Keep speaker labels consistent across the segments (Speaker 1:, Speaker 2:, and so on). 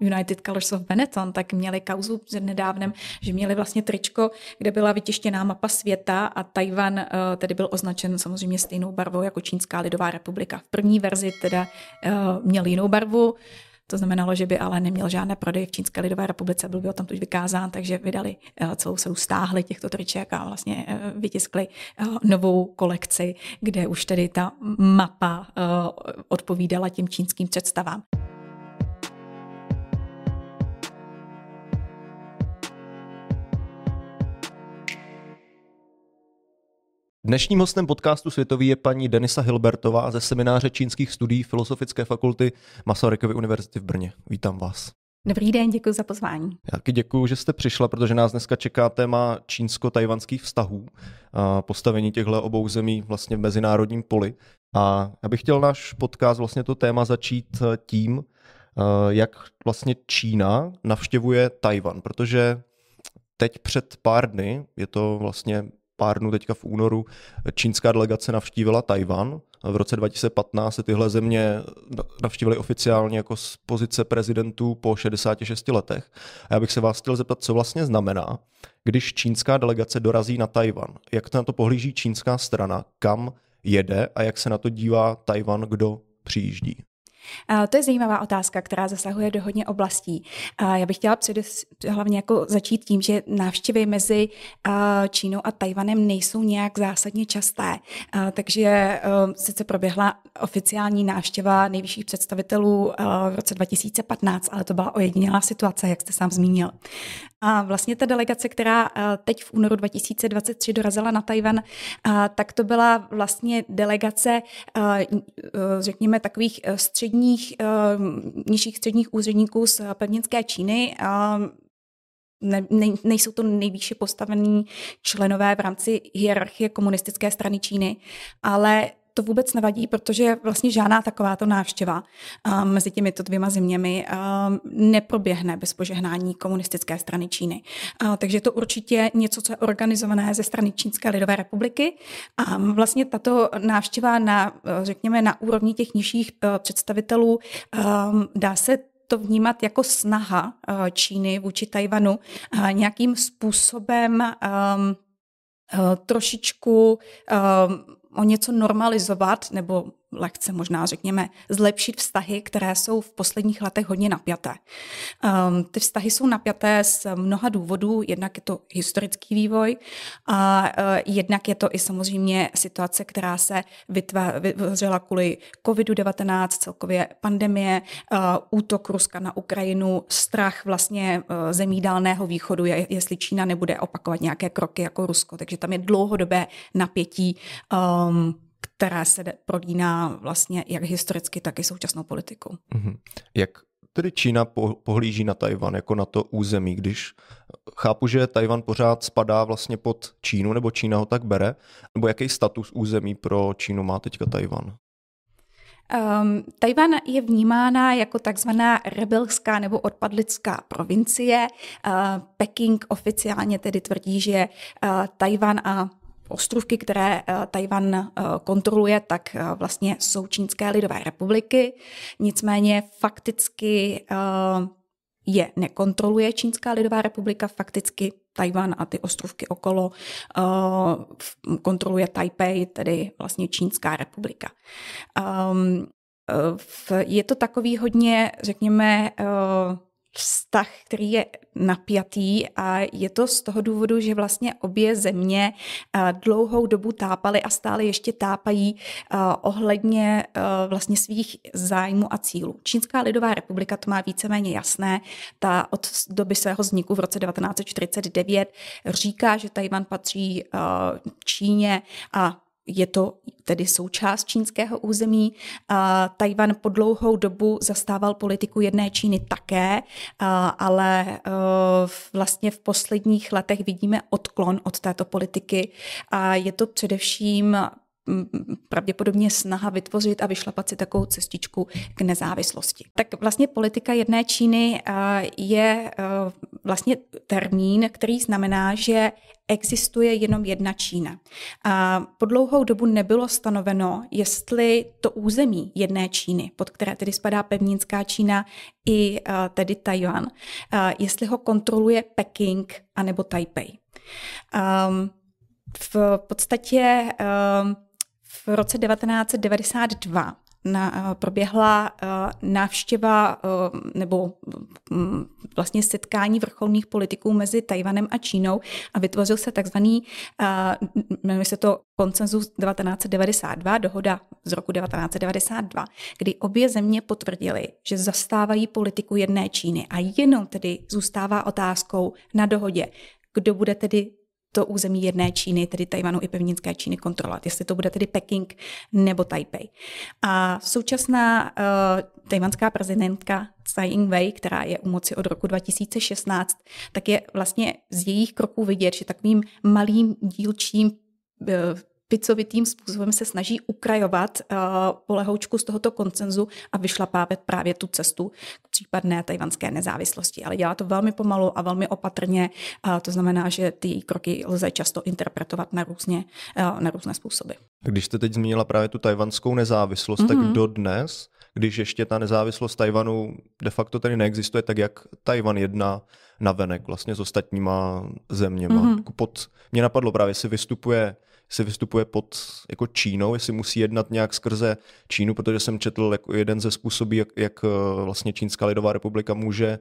Speaker 1: United Colors of Benetton, tak měli kauzu před nedávnem, že měli vlastně tričko, kde byla vytištěná mapa světa a Tajvan uh, tedy byl označen samozřejmě stejnou barvou jako Čínská lidová republika. V první verzi teda uh, měl jinou barvu, to znamenalo, že by ale neměl žádné prodej v Čínské lidové republice, byl by o tom tuž vykázán, takže vydali celou sadu stáhli těchto triček a vlastně vytiskli novou kolekci, kde už tedy ta mapa odpovídala těm čínským představám.
Speaker 2: Dnešním hostem podcastu Světový je paní Denisa Hilbertová ze semináře čínských studií Filozofické fakulty Masarykovy univerzity v Brně. Vítám vás.
Speaker 1: Dobrý den, děkuji za pozvání.
Speaker 2: Já taky děkuji, že jste přišla, protože nás dneska čeká téma čínsko-tajvanských vztahů, a postavení těchto obou zemí vlastně v mezinárodním poli. A já bych chtěl náš podcast vlastně to téma začít tím, jak vlastně Čína navštěvuje Tajvan, protože teď před pár dny, je to vlastně pár dnů teďka v únoru čínská delegace navštívila Tajvan. V roce 2015 se tyhle země navštívily oficiálně jako z pozice prezidentů po 66 letech. A já bych se vás chtěl zeptat, co vlastně znamená, když čínská delegace dorazí na Tajvan. Jak na to pohlíží čínská strana, kam jede a jak se na to dívá Tajvan, kdo přijíždí?
Speaker 1: To je zajímavá otázka, která zasahuje do hodně oblastí. Já bych chtěla předes, hlavně jako začít tím, že návštěvy mezi Čínou a Tajvanem nejsou nějak zásadně časté. Takže sice proběhla oficiální návštěva nejvyšších představitelů v roce 2015, ale to byla ojedinělá situace, jak jste sám zmínil. A vlastně ta delegace, která teď v únoru 2023 dorazila na Tajvan, tak to byla vlastně delegace, řekněme, takových středních středních, uh, nižších středních úředníků z pevninské Číny. Ne, ne, nejsou to nejvýše postavení členové v rámci hierarchie komunistické strany Číny, ale to vůbec nevadí, protože vlastně žádná takováto návštěva um, mezi těmito dvěma zeměmi um, neproběhne bez požehnání komunistické strany Číny. Uh, takže to určitě něco, co je organizované ze strany Čínské lidové republiky. A um, vlastně tato návštěva na, řekněme, na úrovni těch nižších uh, představitelů um, dá se to vnímat jako snaha uh, Číny vůči Tajvanu uh, nějakým způsobem um, trošičku o něco normalizovat nebo lehce možná řekněme zlepšit vztahy, které jsou v posledních letech hodně napjaté. Um, ty vztahy jsou napjaté z mnoha důvodů, jednak je to historický vývoj a uh, jednak je to i samozřejmě situace, která se vytvořila kvůli COVID-19, celkově pandemie, uh, útok Ruska na Ukrajinu, strach vlastně uh, zemí dálného východu, je, jestli Čína nebude opakovat nějaké kroky jako Rusko, takže tam je dlouhodobé napětí um, která se prolíná vlastně jak historicky, tak i současnou politikou.
Speaker 2: Mm-hmm. Jak tedy Čína pohlíží na Tajvan jako na to území, když chápu, že Tajvan pořád spadá vlastně pod Čínu, nebo Čína ho tak bere, nebo jaký status území pro Čínu má teďka Tajvan?
Speaker 1: Um, Tajvan je vnímána jako takzvaná rebelská nebo odpadlická provincie. Uh, Peking oficiálně tedy tvrdí, že uh, Tajvan a ostrovky, které eh, Tajvan eh, kontroluje, tak eh, vlastně jsou Čínské lidové republiky. Nicméně fakticky je nekontroluje Čínská lidová republika, fakticky Tajvan a ty ostrovky okolo kontroluje Taipei, tedy vlastně Čínská republika. Ehm, je to takový hodně, řekněme, vztah, který je napjatý a je to z toho důvodu, že vlastně obě země eh, dlouhou dobu tápaly a stále ještě tápají eh, ohledně eh, vlastně svých zájmů a cílů. Čínská lidová republika to má víceméně jasné. Ta od doby svého vzniku v roce 1949 říká, že Tajvan patří Číně a je to tedy součást čínského území. Tajvan po dlouhou dobu zastával politiku jedné Číny také, ale e, vlastně v posledních letech vidíme odklon od této politiky a je to především pravděpodobně snaha vytvořit a vyšlapat si takovou cestičku k nezávislosti. Tak vlastně politika jedné Číny je vlastně termín, který znamená, že existuje jenom jedna Čína. A po dlouhou dobu nebylo stanoveno, jestli to území jedné Číny, pod které tedy spadá pevninská Čína i tedy Tajvan, jestli ho kontroluje Peking anebo Taipei. Um, v podstatě um, v roce 1992 na, proběhla uh, návštěva uh, nebo um, vlastně setkání vrcholných politiků mezi Tajvanem a Čínou a vytvořil se takzvaný, uh, jmenuje se to koncenzus 1992, dohoda z roku 1992, kdy obě země potvrdily, že zastávají politiku jedné Číny. A jenom tedy zůstává otázkou na dohodě, kdo bude tedy to území jedné Číny, tedy Tajvanu i pevninské Číny kontrolovat, jestli to bude tedy Peking nebo Taipei. A současná uh, tajvanská prezidentka Tsai Ing-wei, která je u moci od roku 2016, tak je vlastně z jejich kroků vidět, že takovým malým dílčím uh, picovitým způsobem se snaží ukrajovat uh, polehoučku z tohoto koncenzu a vyšlapávat právě tu cestu k případné tajvanské nezávislosti. Ale dělá to velmi pomalu a velmi opatrně, uh, to znamená, že ty kroky lze často interpretovat na, různě, uh, na různé způsoby.
Speaker 2: Když jste teď zmínila právě tu tajvanskou nezávislost, mm-hmm. tak mhm. dodnes když ještě ta nezávislost Tajvanu de facto tady neexistuje, tak jak Tajvan jedná na venek vlastně s ostatníma zeměma. Mm-hmm. Pod, mě napadlo právě, jestli vystupuje si vystupuje pod jako Čínou, jestli musí jednat nějak skrze Čínu, protože jsem četl jako jeden ze způsobů, jak, jak eh, vlastně Čínská lidová republika může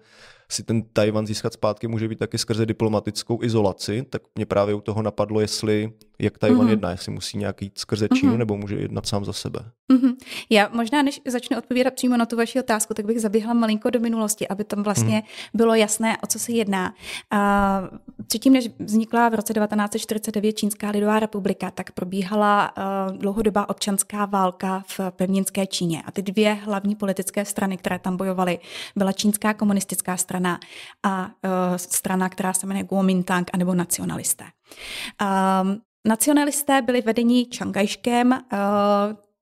Speaker 2: si ten Tajvan získat zpátky, může být taky skrze diplomatickou izolaci, tak mě právě u toho napadlo, jestli jak Tajvan mm-hmm. jedná, jestli musí nějak jít skrze Čínu mm-hmm. nebo může jednat sám za sebe.
Speaker 1: Mm-hmm. Já možná, než začnu odpovídat přímo na tu vaši otázku, tak bych zaběhla malinko do minulosti, aby tam vlastně mm-hmm. bylo jasné, o co se jedná. Uh, předtím, než vznikla v roce 1949 Čínská lidová republika, tak probíhala uh, dlouhodobá občanská válka v pevninské Číně. A ty dvě hlavní politické strany, které tam bojovaly, byla čínská komunistická strana a uh, strana, která se jmenuje Kuomintang, anebo nacionalisté. Um, Nacionalisté byli vedení Čangajškem, eh,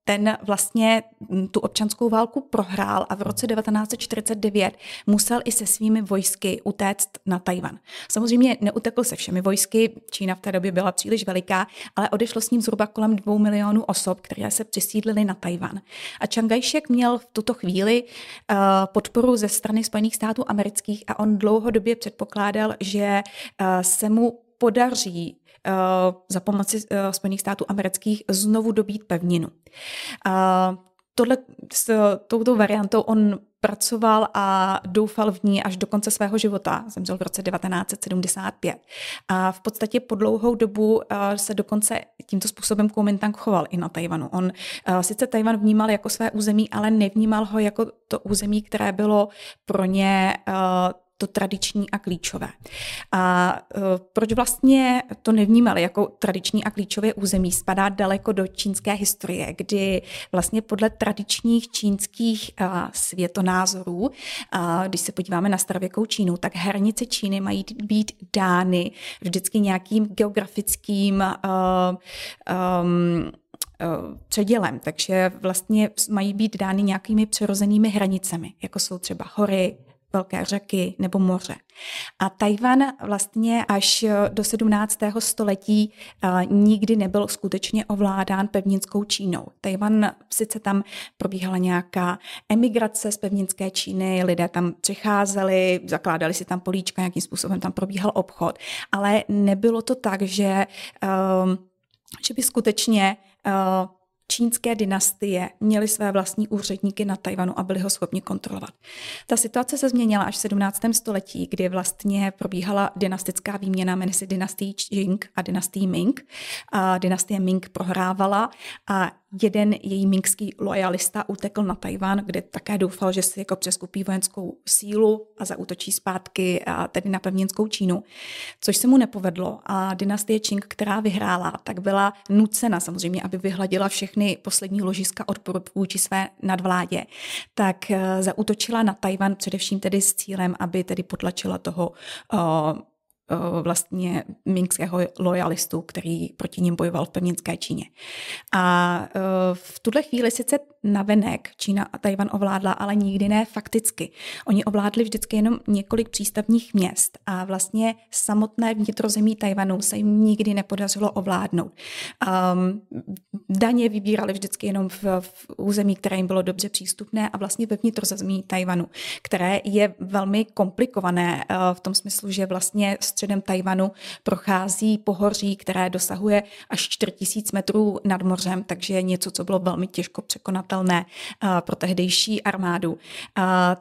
Speaker 1: ten vlastně tu občanskou válku prohrál a v roce 1949 musel i se svými vojsky utéct na Tajvan. Samozřejmě neutekl se všemi vojsky, Čína v té době byla příliš veliká, ale odešlo s ním zhruba kolem dvou milionů osob, které se přisídlily na Tajvan. A Čangajšek měl v tuto chvíli uh, podporu ze strany Spojených států amerických a on dlouhodobě předpokládal, že uh, se mu podaří za pomoci uh, Spojených států amerických znovu dobít pevninu. Uh, tohle, s touto variantou on pracoval a doufal v ní až do konce svého života. Zemřel v roce 1975. A v podstatě po dlouhou dobu se dokonce tímto způsobem Kuomintang choval i na Tajvanu. On sice Tajvan vnímal jako své území, ale nevnímal ho jako to území, které bylo pro ně to tradiční a klíčové. A e, proč vlastně to nevnímali jako tradiční a klíčové území? Spadá daleko do čínské historie, kdy vlastně podle tradičních čínských světonázorů, když se podíváme na starověkou Čínu, tak hranice Číny mají být dány vždycky nějakým geografickým um, předělem, takže vlastně mají být dány nějakými přirozenými hranicemi, jako jsou třeba hory, velké řeky nebo moře. A Tajvan vlastně až do 17. století nikdy nebyl skutečně ovládán pevninskou Čínou. Tajvan sice tam probíhala nějaká emigrace z pevninské Číny, lidé tam přicházeli, zakládali si tam políčka, nějakým způsobem tam probíhal obchod, ale nebylo to tak, že, že by skutečně čínské dynastie měly své vlastní úředníky na Tajvanu a byli ho schopni kontrolovat. Ta situace se změnila až v 17. století, kdy vlastně probíhala dynastická výměna mezi dynastií Qing a dynastií Ming. A dynastie Ming prohrávala a jeden její mingský lojalista utekl na Tajvan, kde také doufal, že si jako přeskupí vojenskou sílu a zautočí zpátky a tedy na pevninskou Čínu, což se mu nepovedlo. A dynastie Qing, která vyhrála, tak byla nucena samozřejmě, aby vyhladila všechny poslední ložiska odporu vůči své nadvládě, tak eh, zautočila na Tajvan především tedy s cílem, aby tedy potlačila toho uh, vlastně mingského lojalistu, který proti ním bojoval v pevninské Číně. A v tuhle chvíli sice navenek Čína a Tajvan ovládla, ale nikdy ne fakticky. Oni ovládli vždycky jenom několik přístavních měst a vlastně samotné vnitrozemí Tajvanu se jim nikdy nepodařilo ovládnout. Um, daně vybírali vždycky jenom v, v území, které jim bylo dobře přístupné a vlastně ve vnitrozemí Tajvanu, které je velmi komplikované uh, v tom smyslu, že vlastně středem Tajvanu prochází pohoří, které dosahuje až 4000 metrů nad mořem, takže je něco, co bylo velmi těžko překonatelné uh, pro tehdejší armádu. Uh,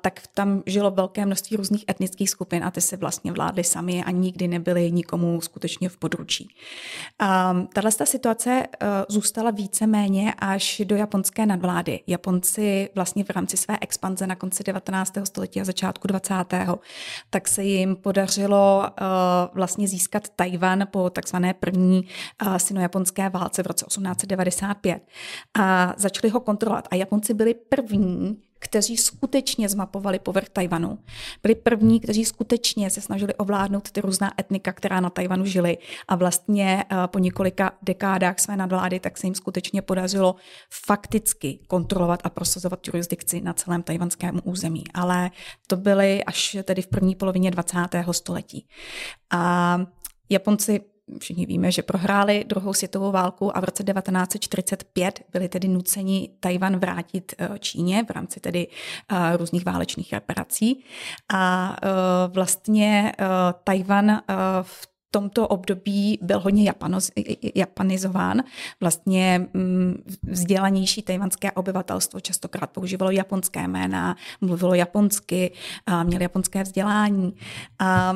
Speaker 1: tak tam žilo velké množství různých etnických skupin a ty se vlastně vládly sami a nikdy nebyly nikomu skutečně v područí. Um, Tahle situace zůstala víceméně až do japonské nadvlády. Japonci vlastně v rámci své expanze na konci 19. století a začátku 20. tak se jim podařilo vlastně získat Tajvan po takzvané první sino-japonské válce v roce 1895 a začali ho kontrolovat. A Japonci byli první, kteří skutečně zmapovali povrch Tajvanu. Byli první, kteří skutečně se snažili ovládnout ty různá etnika, která na Tajvanu žily. A vlastně eh, po několika dekádách své nadvlády tak se jim skutečně podařilo fakticky kontrolovat a prosazovat jurisdikci na celém tajvanském území. Ale to byly až tedy v první polovině 20. století. A Japonci všichni víme, že prohráli druhou světovou válku a v roce 1945 byli tedy nuceni Tajvan vrátit eh, Číně v rámci tedy eh, různých válečných reparací. A eh, vlastně Tajvan v tomto období byl hodně japanoz, japanizován. Vlastně mm, vzdělanější tajvanské obyvatelstvo častokrát používalo japonské jména, mluvilo japonsky, měli japonské vzdělání. A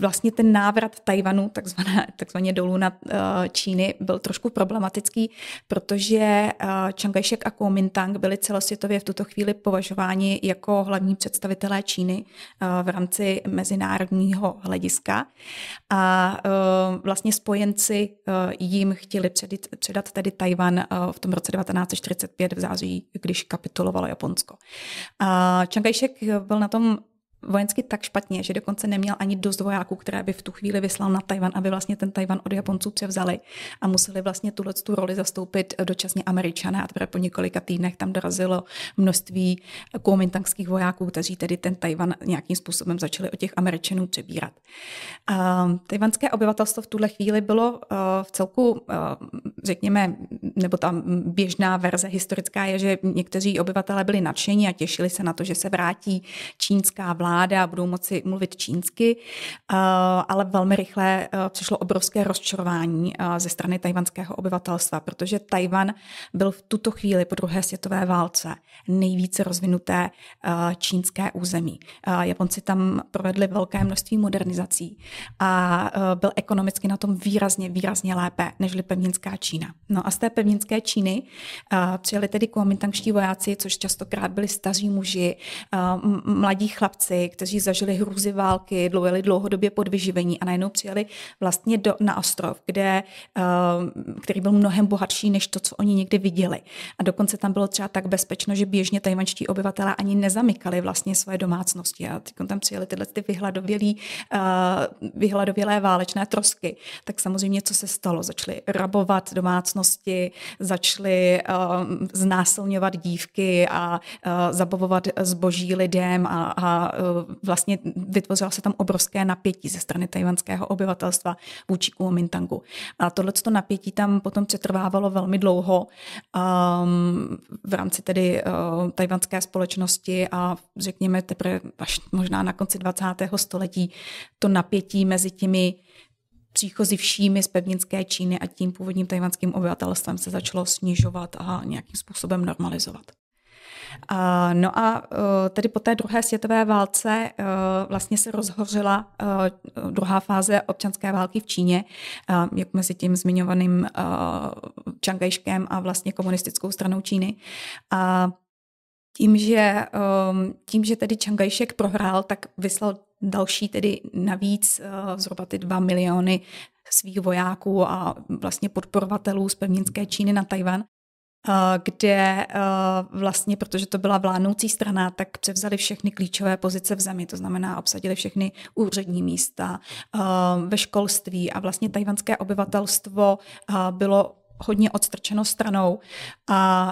Speaker 1: vlastně ten návrat Tajvanu, takzvané, takzvaně dolů na e, Číny, byl trošku problematický, protože e, Chiang Kai-shek a Kuomintang byli celosvětově v tuto chvíli považováni jako hlavní představitelé Číny e, v rámci mezinárodního hlediska a vlastně spojenci jim chtěli předit, předat tedy Tajvan v tom roce 1945 v září, když kapitulovalo Japonsko. Chiang Kai-shek byl na tom vojensky tak špatně, že dokonce neměl ani dost vojáků, které by v tu chvíli vyslal na Tajvan, aby vlastně ten Tajvan od Japonců převzali a museli vlastně tuhle tu roli zastoupit dočasně američané a teprve po několika týdnech tam dorazilo množství kuomintangských vojáků, kteří tedy ten Tajvan nějakým způsobem začali od těch američanů přebírat. Uh, tajvanské obyvatelstvo v tuhle chvíli bylo uh, v celku, uh, řekněme, nebo tam běžná verze historická je, že někteří obyvatelé byli nadšení a těšili se na to, že se vrátí čínská vláda vláda a budou moci mluvit čínsky, eh, ale velmi rychle eh, přišlo obrovské rozčarování eh, ze strany tajvanského obyvatelstva, protože Tajvan byl v tuto chvíli po druhé světové válce nejvíce rozvinuté čínské území. Japonci tam provedli velké množství modernizací a byl ekonomicky na tom výrazně, výrazně lépe než pevninská Čína. No a z té pevninské Číny přijeli tedy kuomintangští vojáci, což častokrát byli staří muži, mladí chlapci, kteří zažili hrůzy války, dlouhili dlouhodobě pod vyživení a najednou přijeli vlastně do, na ostrov, kde, uh, který byl mnohem bohatší než to, co oni někdy viděli. A dokonce tam bylo třeba tak bezpečno, že běžně tajvanští obyvatelé ani nezamykali vlastně svoje domácnosti. A tam přijeli tyhle ty vyhladovělý, uh, vyhladovělé válečné trosky. Tak samozřejmě, co se stalo? Začali rabovat domácnosti, začali uh, znásilňovat dívky a zabavovat zboží lidem a, a vlastně vytvořilo se tam obrovské napětí ze strany tajvanského obyvatelstva vůči Kuomintangu. A tohleto napětí tam potom přetrvávalo velmi dlouho um, v rámci tedy uh, tajvanské společnosti a řekněme teprve až možná na konci 20. století to napětí mezi těmi příchozivšími z pevninské Číny a tím původním tajvanským obyvatelstvem se začalo snižovat a nějakým způsobem normalizovat. No a e, tedy po té druhé světové válce e, vlastně se rozhořila e, druhá fáze občanské války v Číně, jak mezi tím zmiňovaným Čangajškem a vlastně komunistickou stranou Číny. A tím, že, tím, že tedy Čangajšek prohrál, tak vyslal další tedy navíc zhruba ty dva miliony svých vojáků a vlastně podporovatelů z pevninské Číny na Tajvan kde vlastně, protože to byla vládnoucí strana, tak převzali všechny klíčové pozice v zemi, to znamená obsadili všechny úřední místa ve školství a vlastně tajvanské obyvatelstvo bylo hodně odstrčeno stranou a,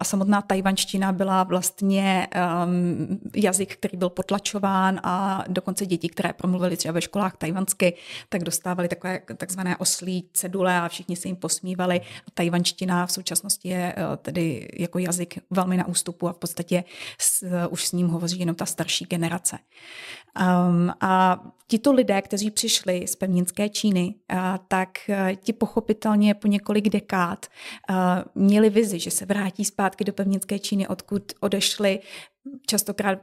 Speaker 1: a samotná tajvanština byla vlastně um, jazyk, který byl potlačován a dokonce děti, které promluvily třeba ve školách tajvansky, tak dostávali takové takzvané oslí cedule a všichni se jim posmívali. Tajvanština v současnosti je tedy jako jazyk velmi na ústupu a v podstatě s, už s ním hovoří jenom ta starší generace. Um, a tito lidé, kteří přišli z pevninské Číny, uh, tak ti pochopitelně po několik dekád uh, měli vizi, že se vrátí zpátky do pevninské Číny, odkud odešli častokrát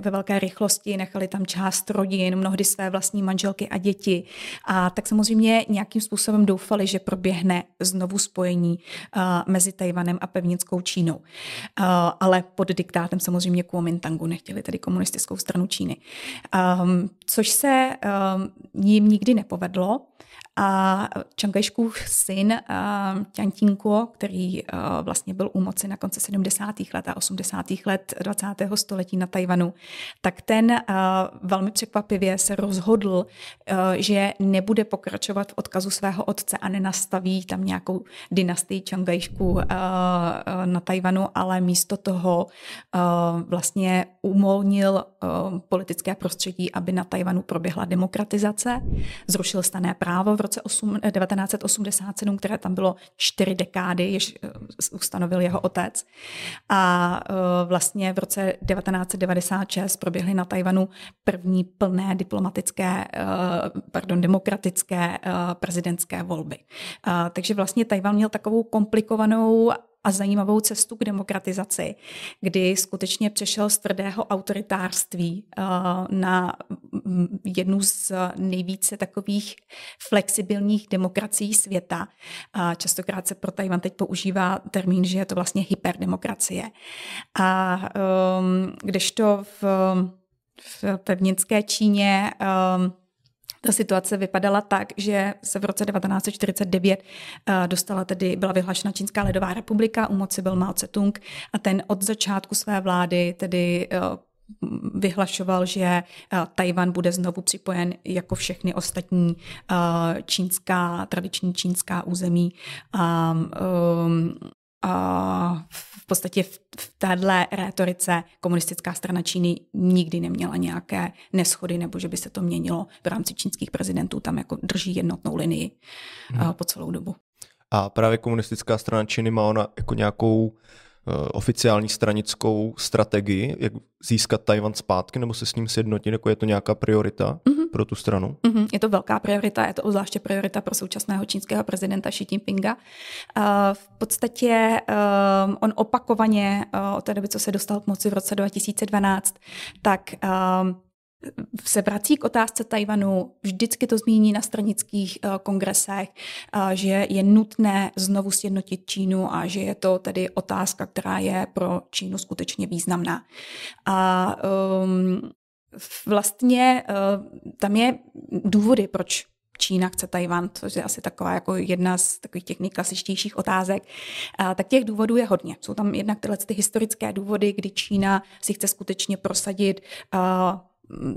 Speaker 1: ve velké rychlosti, nechali tam část rodin, mnohdy své vlastní manželky a děti. A tak samozřejmě nějakým způsobem doufali, že proběhne znovu spojení uh, mezi Tajvanem a pevnickou Čínou. Uh, ale pod diktátem samozřejmě Kuomintangu nechtěli tedy komunistickou stranu Číny. Um, což se um, jim nikdy nepovedlo. A Čangajškův syn Tiantinko, který vlastně byl u moci na konci 70. let a 80. let 20. století na Tajvanu, tak ten velmi překvapivě se rozhodl, že nebude pokračovat v odkazu svého otce a nenastaví tam nějakou dynastii Čangajšků uh, na Tajvanu, ale místo toho vlastně umožnil uh, politické prostředí, aby na Tajvanu proběhla demokratizace, zrušil stané právo v roce 8, 1987, které tam bylo čtyři dekády, jež eh, ustanovil jeho otec. A eh, vlastně v roce 1996 proběhly na Tajvanu první plné diplomatické, eh, pardon, demokratické prezidentské volby. Takže vlastně Tajvan měl takovou komplikovanou a zajímavou cestu k demokratizaci, kdy skutečně přešel z tvrdého autoritářství eh, na mm, jednu z nejvíce takových flexibilních demokracií světa. Častokrát se pro Tajvan teď používá termín, že je to vlastně hyperdemokracie. A ehm, kdežto v, v pevninské Číně um, ta situace vypadala tak, že se v roce 1949 eh, dostala tedy, byla vyhlášena Čínská ledová republika, u moci byl Mao Tse-tung a ten od začátku své vlády tedy eh, vyhlašoval, že eh, Tajvan bude znovu připojen jako všechny ostatní čínská, tradiční čínská území. A, a v podstatě v, v téhle rétorice komunistická strana Číny nikdy neměla nějaké neschody nebo že by se to měnilo v rámci čínských prezidentů. Tam jako drží jednotnou linii hmm. po celou dobu.
Speaker 2: A právě komunistická strana Číny má ona jako nějakou Eh, oficiální stranickou strategii, jak získat Tajvan zpátky nebo se s ním sjednotit, jako je to nějaká priorita mm-hmm. pro tu stranu?
Speaker 1: Mm-hmm. Je to velká priorita, je to zvláště priorita pro současného čínského prezidenta Xi Jinpinga. Uh, v podstatě uh, on opakovaně uh, od té doby, co se dostal k moci v roce 2012, tak se vrací k otázce Tajvanu, vždycky to zmíní na stranických uh, kongresech, uh, že je nutné znovu sjednotit Čínu a že je to tedy otázka, která je pro Čínu skutečně významná. A um, vlastně uh, tam je důvody, proč Čína chce Tajvan, což je asi taková jako jedna z takových těch nejklasičtějších otázek, a, tak těch důvodů je hodně. Jsou tam jednak tyhle ty historické důvody, kdy Čína si chce skutečně prosadit a,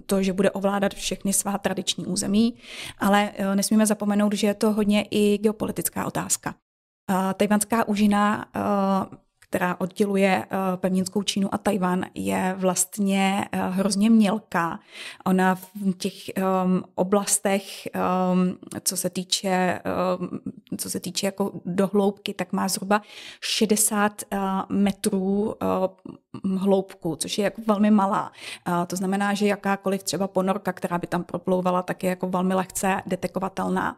Speaker 1: to, že bude ovládat všechny svá tradiční území, ale eh, nesmíme zapomenout, že je to hodně i geopolitická otázka. Tajvanská úžina eh, která odděluje eh, pevninskou Čínu a Tajvan, je vlastně eh, hrozně mělká. Ona v těch oblastech, co se týče, co se týče jako dohloubky, tak má zhruba 60 uh, metrů uh, hloubku, což je jako velmi malá. Uh, to znamená, že jakákoliv třeba ponorka, která by tam proplouvala, tak je jako velmi lehce detekovatelná.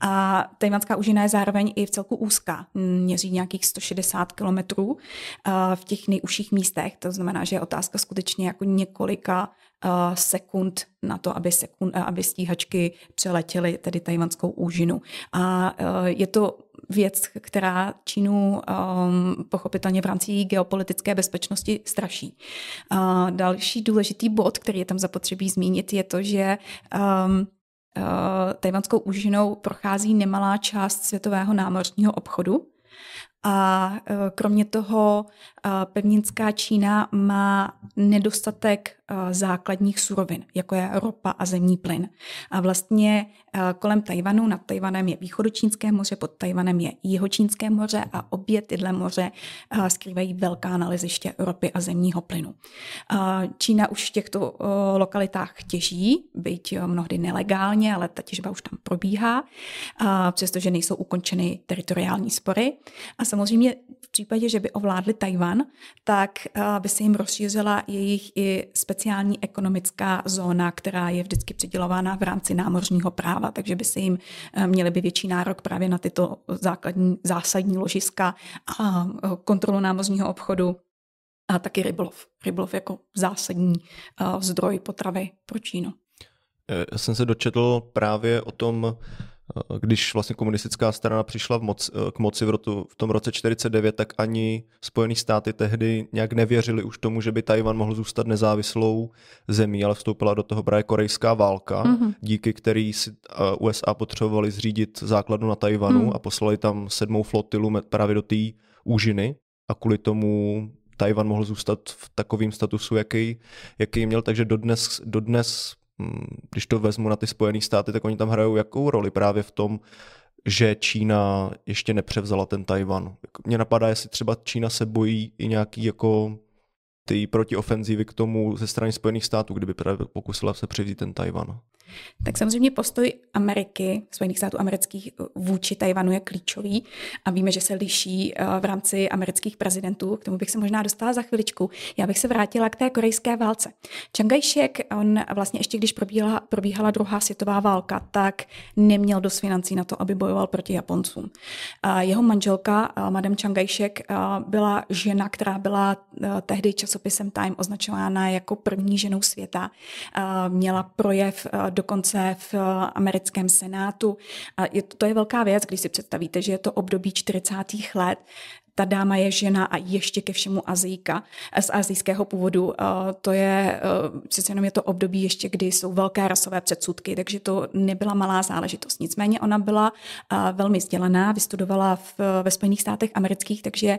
Speaker 1: A tajvanská úžina je zároveň i v celku úzká. Měří nějakých 160 kilometrů v těch nejužších místech. To znamená, že je otázka skutečně jako několika sekund na to, aby, sekund, aby stíhačky přeletěly tedy tajvanskou úžinu. A je to věc, která Čínu um, pochopitelně v rámci geopolitické bezpečnosti straší. Uh, další důležitý bod, který je tam zapotřebí zmínit, je to, že um, uh, tajvanskou úžinou prochází nemalá část světového námořního obchodu a e, kromě toho pevninská Čína má nedostatek základních surovin, jako je ropa a zemní plyn. A vlastně kolem Tajvanu, nad Tajvanem je východočínské moře, pod Tajvanem je jihočínské moře a obě tyhle moře skrývají velká naleziště ropy a zemního plynu. Čína už v těchto lokalitách těží, byť mnohdy nelegálně, ale ta těžba už tam probíhá, přestože nejsou ukončeny teritoriální spory. A samozřejmě v případě, že by ovládli Tajvan, tak by se jim rozšířila jejich i speciální ekonomická zóna, která je vždycky přidělována v rámci námořního práva, takže by se jim měli by větší nárok právě na tyto základní, zásadní ložiska a kontrolu námořního obchodu a taky rybolov. Rybolov jako zásadní zdroj potravy pro Čínu.
Speaker 2: Já jsem se dočetl právě o tom, když vlastně komunistická strana přišla v moc, k moci v, rotu, v tom roce 49, tak ani Spojené státy tehdy nějak nevěřili už tomu, že by Tajvan mohl zůstat nezávislou zemí, ale vstoupila do toho právě korejská válka, mm-hmm. díky který si USA potřebovali zřídit základnu na Tajvanu mm. a poslali tam sedmou flotilu právě do té úžiny a kvůli tomu Tajvan mohl zůstat v takovém statusu, jaký, jaký měl, takže dodnes, dodnes když to vezmu na ty Spojené státy, tak oni tam hrajou jakou roli právě v tom, že Čína ještě nepřevzala ten Tajvan. Mně napadá, jestli třeba Čína se bojí i nějaký jako ty protiofenzívy k tomu ze strany Spojených států, kdyby právě pokusila se převzít ten Tajvan.
Speaker 1: Tak samozřejmě postoj Ameriky, Spojených států amerických vůči Tajvanu je klíčový a víme, že se liší eh, v rámci amerických prezidentů. K tomu bych se možná dostala za chviličku. Já bych se vrátila k té korejské válce. Chiang Kai-shek, on vlastně ještě když probíhala, probíhala druhá světová válka, tak neměl dost financí na to, aby bojoval proti Japoncům. Jeho manželka, eh, Madame Chiang Kai-shek, eh, byla žena, která byla tehdy časopisem Time označována jako první ženou světa. Měla projev dokonce v americkém senátu. A je, to je velká věc, když si představíte, že je to období 40. let, ta dáma je žena a ještě ke všemu azijka, z azijského původu. To je, přece jenom je to období ještě, kdy jsou velké rasové předsudky, takže to nebyla malá záležitost. Nicméně ona byla velmi vzdělaná, vystudovala v, ve Spojených státech amerických, takže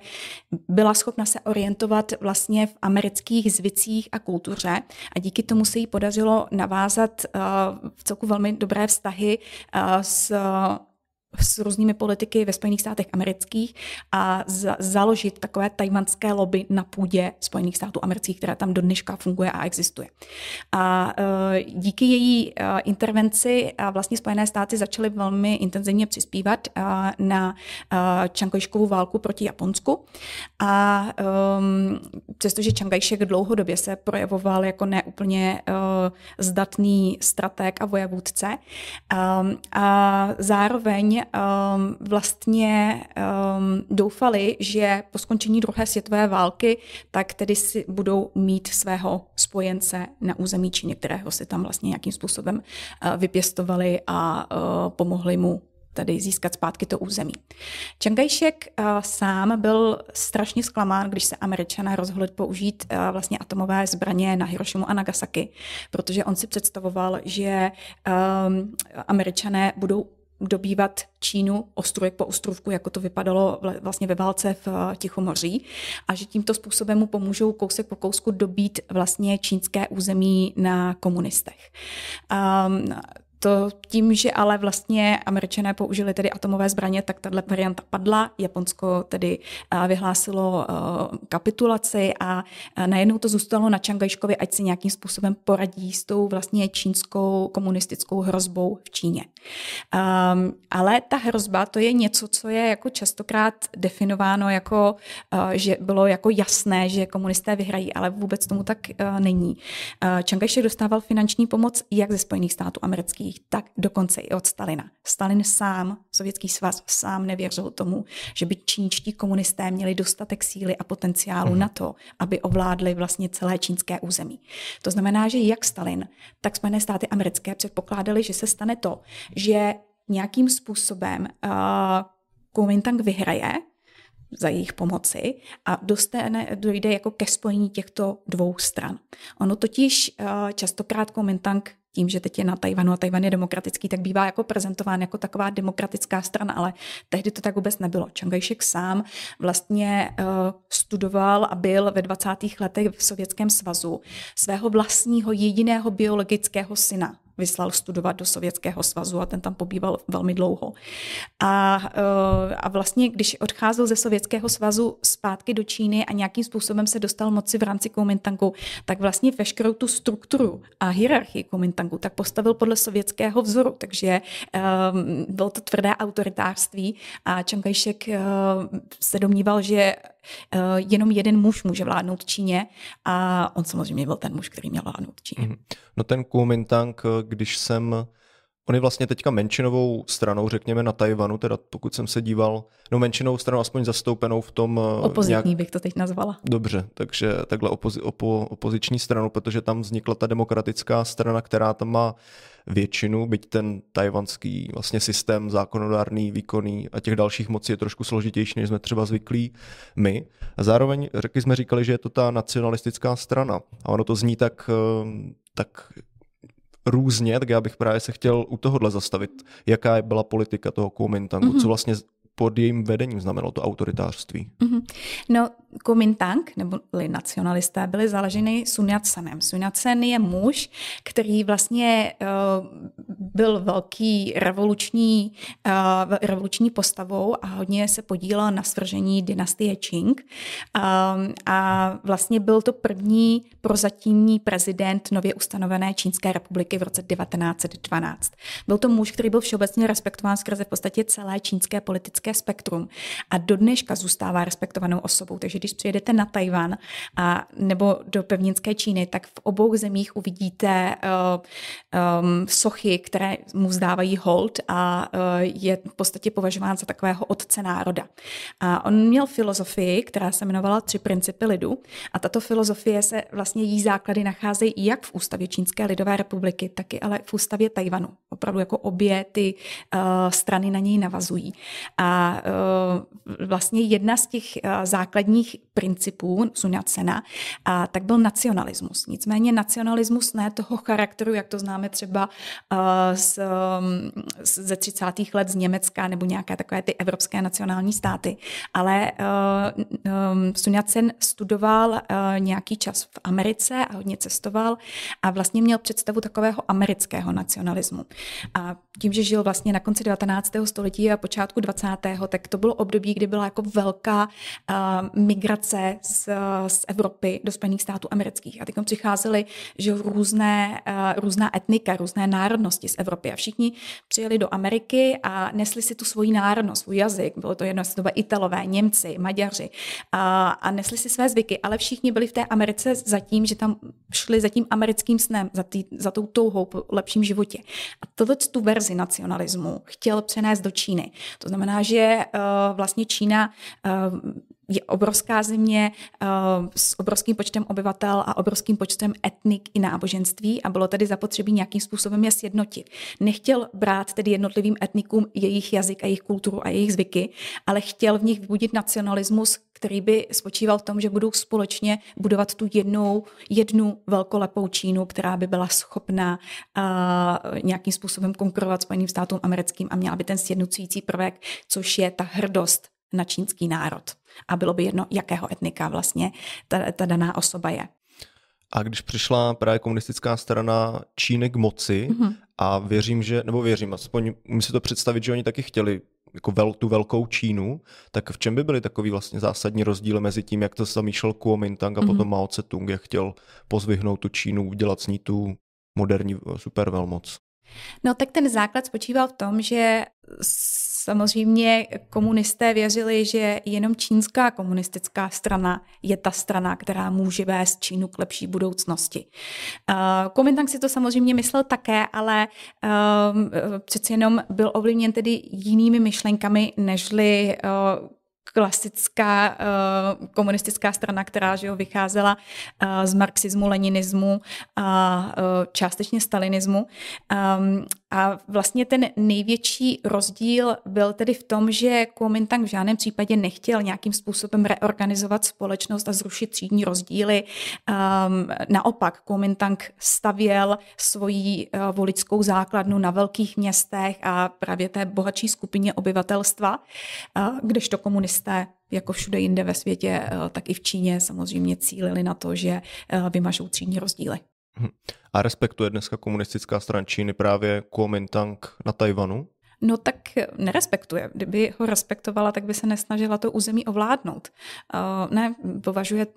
Speaker 1: byla schopna se orientovat vlastně v amerických zvicích a kultuře a díky tomu se jí podařilo navázat v celku velmi dobré vztahy s s různými politiky ve Spojených státech amerických a za, založit takové tajvanské lobby na půdě Spojených států amerických, která tam do dneška funguje a existuje. A e, díky její e, intervenci a vlastně Spojené státy začaly velmi intenzivně přispívat e, na e, Čankojškovou válku proti Japonsku. A e, přestože Čangajšek dlouhodobě se projevoval jako neúplně e, zdatný strateg a vojevůdce, a zároveň um, vlastně um, doufali, že po skončení druhé světové války tak tedy si budou mít svého spojence na území Číny, kterého si tam vlastně nějakým způsobem uh, vypěstovali a uh, pomohli mu tedy získat zpátky to území. Čangajšek uh, sám byl strašně zklamán, když se američané rozhodli použít uh, vlastně atomové zbraně na Hirošimu a Nagasaki, protože on si představoval, že um, američané budou dobývat Čínu ostrůvek po ostrovku, jako to vypadalo vlastně ve válce v eh, Tichomoří a že tímto způsobem mu pomůžou kousek po kousku dobít vlastně čínské území na komunistech. Um, to tím, že ale vlastně američané použili tedy atomové zbraně, tak tahle varianta padla. Japonsko tedy eh, vyhlásilo eh, kapitulaci a eh, najednou to zůstalo na Čangajškovi, ať si nějakým způsobem poradí s tou vlastně čínskou komunistickou hrozbou v Číně. Um, ale ta hrozba to je něco, co je jako častokrát definováno jako, že bylo jako jasné, že komunisté vyhrají, ale vůbec tomu tak není. Čangajšek dostával finanční pomoc jak ze Spojených států amerických, sovětských, tak dokonce i od Stalina. Stalin sám, sovětský svaz sám nevěřil tomu, že by čínští komunisté měli dostatek síly a potenciálu hmm. na to, aby ovládli vlastně celé čínské území. To znamená, že jak Stalin, tak Spojené státy americké předpokládali, že se stane to, že nějakým způsobem uh, Kuomintang vyhraje, za jejich pomoci a dostane, dojde jako ke spojení těchto dvou stran. Ono totiž častokrát Kuomintang tím, že teď je na Tajvanu a Tajvan je demokratický, tak bývá jako prezentován jako taková demokratická strana, ale tehdy to tak vůbec nebylo. Chiang Kai-shek sám vlastně uh, studoval a byl ve 20. letech v Sovětském svazu svého vlastního jediného biologického syna vyslal studovat do Sovětského svazu a ten tam pobýval velmi dlouho. A, eh, a vlastně, když odcházel ze Sovětského svazu zpátky do Číny a nějakým způsobem se dostal moci v rámci Kuomintangu, tak vlastně veškerou tu strukturu a hierarchii Kuomintangu tak postavil podle sovětského vzoru, takže um, bylo to tvrdé autoritářství a Chiang Kai-shek uh, se domníval, že uh, jenom jeden muž může vládnout Číně a on samozřejmě byl ten muž, který měl vládnout Číně. Mm-hmm.
Speaker 2: No ten Kuomintang, když jsem On je vlastně teďka menšinovou stranou, řekněme, na Tajvanu, teda pokud jsem se díval, no menšinovou stranou aspoň zastoupenou v tom...
Speaker 1: Eh, Opozitní nějak... bych to teď nazvala.
Speaker 2: Dobře, takže takhle opozi, opo, opoziční stranu, protože tam vznikla ta demokratická strana, která tam má většinu, byť ten tajvanský vlastně systém zákonodárný, výkonný a těch dalších mocí je trošku složitější, než jsme třeba zvyklí my. A zároveň řekli jsme říkali, že je to ta nacionalistická strana. A ono to zní tak, eh, tak různě, tak já bych právě se chtěl u tohohle zastavit. Jaká byla politika toho Kuomintangu, mm-hmm. co vlastně pod jejím vedením znamenalo to autoritářství?
Speaker 1: Mm-hmm. No, Kuomintang, nebo nacionalisté, byli založeny Sun Yat-senem. Sun Yat-sen je muž, který vlastně uh, byl velký revoluční, uh, revoluční postavou a hodně se podílel na svržení dynastie Qing. Uh, a vlastně byl to první prozatímní prezident nově ustanovené Čínské republiky v roce 1912. Byl to muž, který byl všeobecně respektován skrze v podstatě celé čínské politické spektrum a do dneška zůstává respektovanou osobou. Takže když přijedete na Tajvan a nebo do pevninské Číny, tak v obou zemích uvidíte uh, um, sochy, které mu vzdávají hold a uh, je v podstatě považován za takového otce národa. A on měl filozofii, která se jmenovala Tři principy lidu a tato filozofie se vlastně jí základy nacházejí jak v ústavě Čínské lidové republiky, tak i ale v ústavě Tajvanu. Opravdu jako obě ty uh, strany na něj navazují. A uh, vlastně jedna z těch uh, základních principů Sunyacena, a tak byl nacionalismus. Nicméně nacionalismus ne toho charakteru, jak to známe třeba uh, z, um, ze 30. let z Německa nebo nějaké takové ty evropské nacionální státy, ale uh, um, Sun Yat-sen studoval uh, nějaký čas v Americe a hodně cestoval a vlastně měl představu takového amerického nacionalismu. A tím, že žil vlastně na konci 19. století a počátku 20. tak to bylo období, kdy byla jako velká uh, migrace z, z Evropy do Spojených států amerických. A teď přicházely že různé, uh, různá etnika, různé národnosti z Evropy. A všichni přijeli do Ameriky a nesli si tu svoji národnost, svůj jazyk. Bylo to jedno doba Italové, Němci, Maďaři. A, a nesli si své zvyky, ale všichni byli v té Americe zatím, že tam šli za tím americkým snem, za, tý, za tou touhou po lepším životě. A tohle tu verzi nacionalismu chtěl přenést do Číny. To znamená, že uh, vlastně Čína uh, je obrovská země uh, s obrovským počtem obyvatel a obrovským počtem etnik i náboženství a bylo tedy zapotřebí nějakým způsobem je sjednotit. Nechtěl brát tedy jednotlivým etnikům jejich jazyk a jejich kulturu a jejich zvyky, ale chtěl v nich vybudit nacionalismus, který by spočíval v tom, že budou společně budovat tu jednu, jednu velkolepou Čínu, která by byla schopna uh, nějakým způsobem konkurovat Spojeným státům americkým a měla by ten sjednocující prvek, což je ta hrdost na čínský národ. A bylo by jedno, jakého etnika vlastně ta, ta daná osoba je.
Speaker 2: A když přišla právě komunistická strana Číny k moci mm-hmm. a věřím, že, nebo věřím, aspoň mi si to představit, že oni taky chtěli jako vel, tu velkou Čínu, tak v čem by byly takový vlastně zásadní rozdíly mezi tím, jak to zamýšlel Kuomintang a mm-hmm. potom Mao Tse-tung, jak chtěl pozvihnout tu Čínu, udělat s ní tu moderní supervelmoc?
Speaker 1: No tak ten základ spočíval v tom, že samozřejmě komunisté věřili, že jenom čínská komunistická strana je ta strana, která může vést Čínu k lepší budoucnosti. Uh, Komintang si to samozřejmě myslel také, ale uh, přeci jenom byl ovlivněn tedy jinými myšlenkami, nežli uh, klasická uh, komunistická strana, která že jo, vycházela uh, z marxismu, leninismu a uh, částečně stalinismu. Um, a vlastně ten největší rozdíl byl tedy v tom, že Kuomintang v žádném případě nechtěl nějakým způsobem reorganizovat společnost a zrušit třídní rozdíly. Um, naopak, Kuomintang stavěl svoji uh, voličskou základnu na velkých městech a právě té bohatší skupině obyvatelstva, uh, kdežto komunisté jako všude jinde ve světě, uh, tak i v Číně samozřejmě cílili na to, že uh, vymažou třídní rozdíly.
Speaker 2: Hm. A respektuje dneska komunistická strana Číny právě Kuomintang na Tajvanu?
Speaker 1: No tak nerespektuje. Kdyby ho respektovala, tak by se nesnažila to území ovládnout. Uh, ne, považuje,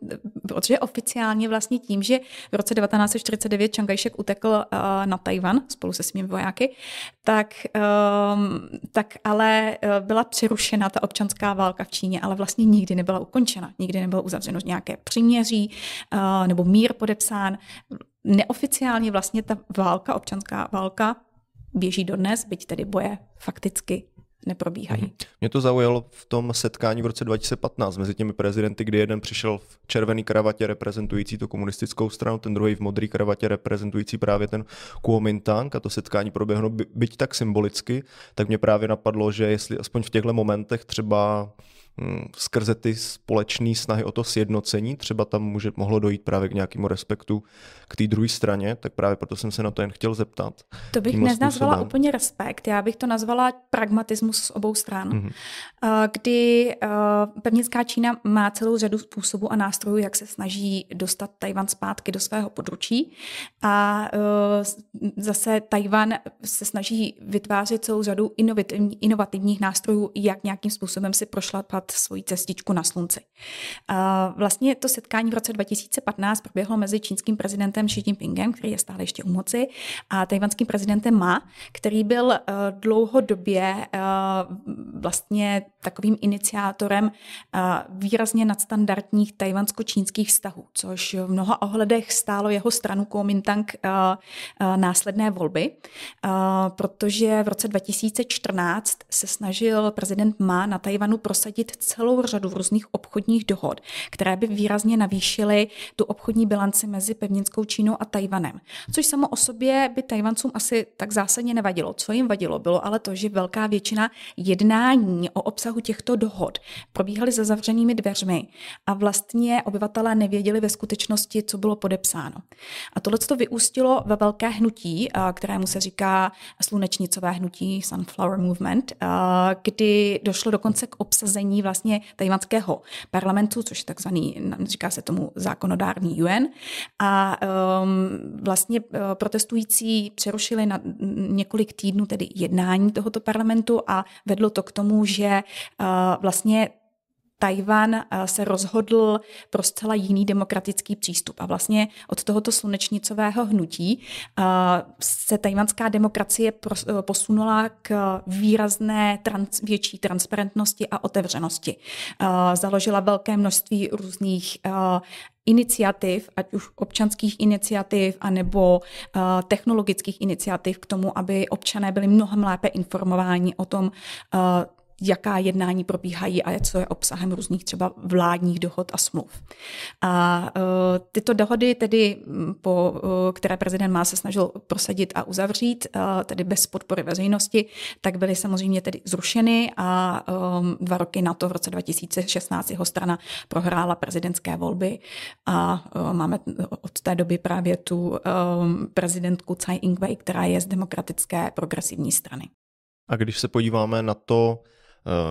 Speaker 1: protože oficiálně vlastně tím, že v roce 1949 Chiang Kai-shek utekl uh, na Tajvan spolu se svými vojáky, tak, um, tak ale uh, byla přerušena ta občanská válka v Číně, ale vlastně nikdy nebyla ukončena. Nikdy nebylo uzavřeno nějaké příměří uh, nebo mír podepsán. Neoficiálně vlastně ta válka, občanská válka, běží dodnes, byť tedy boje fakticky neprobíhají. Mhm.
Speaker 2: Mě to zaujalo v tom setkání v roce 2015 mezi těmi prezidenty, kdy jeden přišel v červený kravatě reprezentující tu komunistickou stranu, ten druhý v modrý kravatě reprezentující právě ten Kuomintang a to setkání proběhlo by, byť tak symbolicky, tak mě právě napadlo, že jestli aspoň v těchto momentech třeba skrze ty společné snahy o to sjednocení, třeba tam může, mohlo dojít právě k nějakému respektu k té druhé straně, tak právě proto jsem se na to jen chtěl zeptat.
Speaker 1: To bych nenazvala způsobem. úplně respekt, já bych to nazvala pragmatismus z obou stran, mm-hmm. kdy eh, pevnická Čína má celou řadu způsobů a nástrojů, jak se snaží dostat Tajvan zpátky do svého područí a eh, zase Tajvan se snaží vytvářet celou řadu inovativních nástrojů, jak nějakým způsobem si prošlapat svoji cestičku na slunci. Vlastně to setkání v roce 2015 proběhlo mezi čínským prezidentem Xi Jinpingem, který je stále ještě u moci, a tajvanským prezidentem Ma, který byl eh, dlouhodobě eh, vlastně takovým iniciátorem eh, výrazně nadstandardních tajvansko-čínských vztahů, což v mnoha ohledech stálo jeho stranu Kuomintang následné volby, protože v roce 2014 se snažil prezident Ma na Tajvanu prosadit celou řadu různých obchodních dohod, které by výrazně navýšily tu obchodní bilanci mezi pevninskou Čínou a Tajvanem. Což samo o sobě by Tajvancům asi tak zásadně nevadilo. Co jim vadilo, bylo ale to, že velká většina jednání o obsahu těchto dohod probíhaly za zavřenými dveřmi a vlastně obyvatelé nevěděli ve skutečnosti, co bylo podepsáno. A tohle to vyústilo ve velké hnutí, kterému se říká slunečnicové hnutí Sunflower Movement, kdy došlo dokonce k obsazení vlastně tajvanského parlamentu, což je takzvaný, říká se tomu zákonodárný UN. A um, vlastně uh, protestující přerušili na několik týdnů tedy jednání tohoto parlamentu a vedlo to k tomu, že uh, vlastně Tajvan eh, se rozhodl pro zcela jiný demokratický přístup. A vlastně od tohoto slunečnicového hnutí eh, se tajvanská demokracie eh, posunula k výrazné trans, větší transparentnosti a otevřenosti. Založila velké množství různých iniciativ, ať už občanských iniciativ, anebo technologických iniciativ k tomu, aby občané byli mnohem lépe informováni o tom, jaká jednání probíhají a co je obsahem různých třeba vládních dohod a smluv. A uh, tyto dohody tedy, po, uh, které prezident má se snažil prosadit a uzavřít, uh, tedy bez podpory veřejnosti, tak byly samozřejmě tedy zrušeny a dva roky na to, v roce 2016, jeho strana prohrála prezidentské volby a máme od té doby právě tu prezidentku Tsai Ing-wei, která je z demokratické progresivní strany.
Speaker 2: A když se podíváme na to,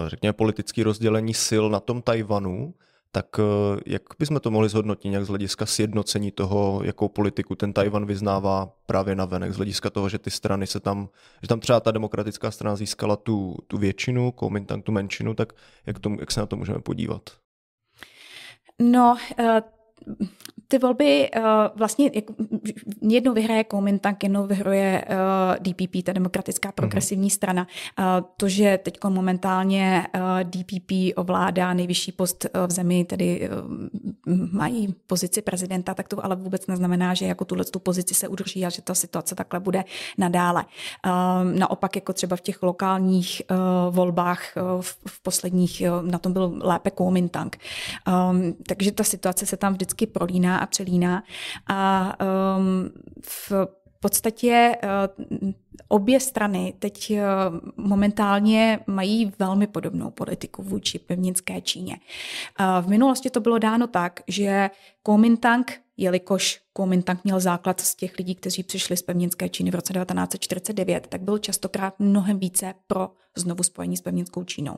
Speaker 2: řekněme, politické rozdělení sil na tom Tajvanu, tak eh, jak bychom to mohli zhodnotit nějak z hlediska sjednocení toho, jakou politiku ten Tajvan vyznává právě na venek, z hlediska toho, že ty strany se tam, že tam třeba ta demokratická strana získala tu, tu většinu, Kuomintang tu menšinu, tak jak, tomu, jak se na to můžeme podívat?
Speaker 1: No, uh ty volby uh, vlastně jako, jednou vyhraje Kuomintang, jednou vyhraje uh, DPP, ta demokratická progresivní mm-hmm. strana. Uh, to, že teď momentálně uh, DPP ovládá nejvyšší post uh, v zemi, tedy uh, mají pozici prezidenta, tak to ale vůbec neznamená, že jako tuhle tu pozici se udrží a že ta situace takhle bude nadále. Uh, naopak jako třeba v těch lokálních uh, volbách uh, v, v posledních, uh, na tom byl lépe Kuomintang. Um, takže ta situace se tam vždycky prolíná a přelíná. A um, v podstatě uh, obě strany teď uh, momentálně mají velmi podobnou politiku vůči pevninské Číně. Uh, v minulosti to bylo dáno tak, že Kuomintang jelikož Kuomintang měl základ z těch lidí, kteří přišli z pevninské Číny v roce 1949, tak byl častokrát mnohem více pro znovu spojení s pevninskou Čínou.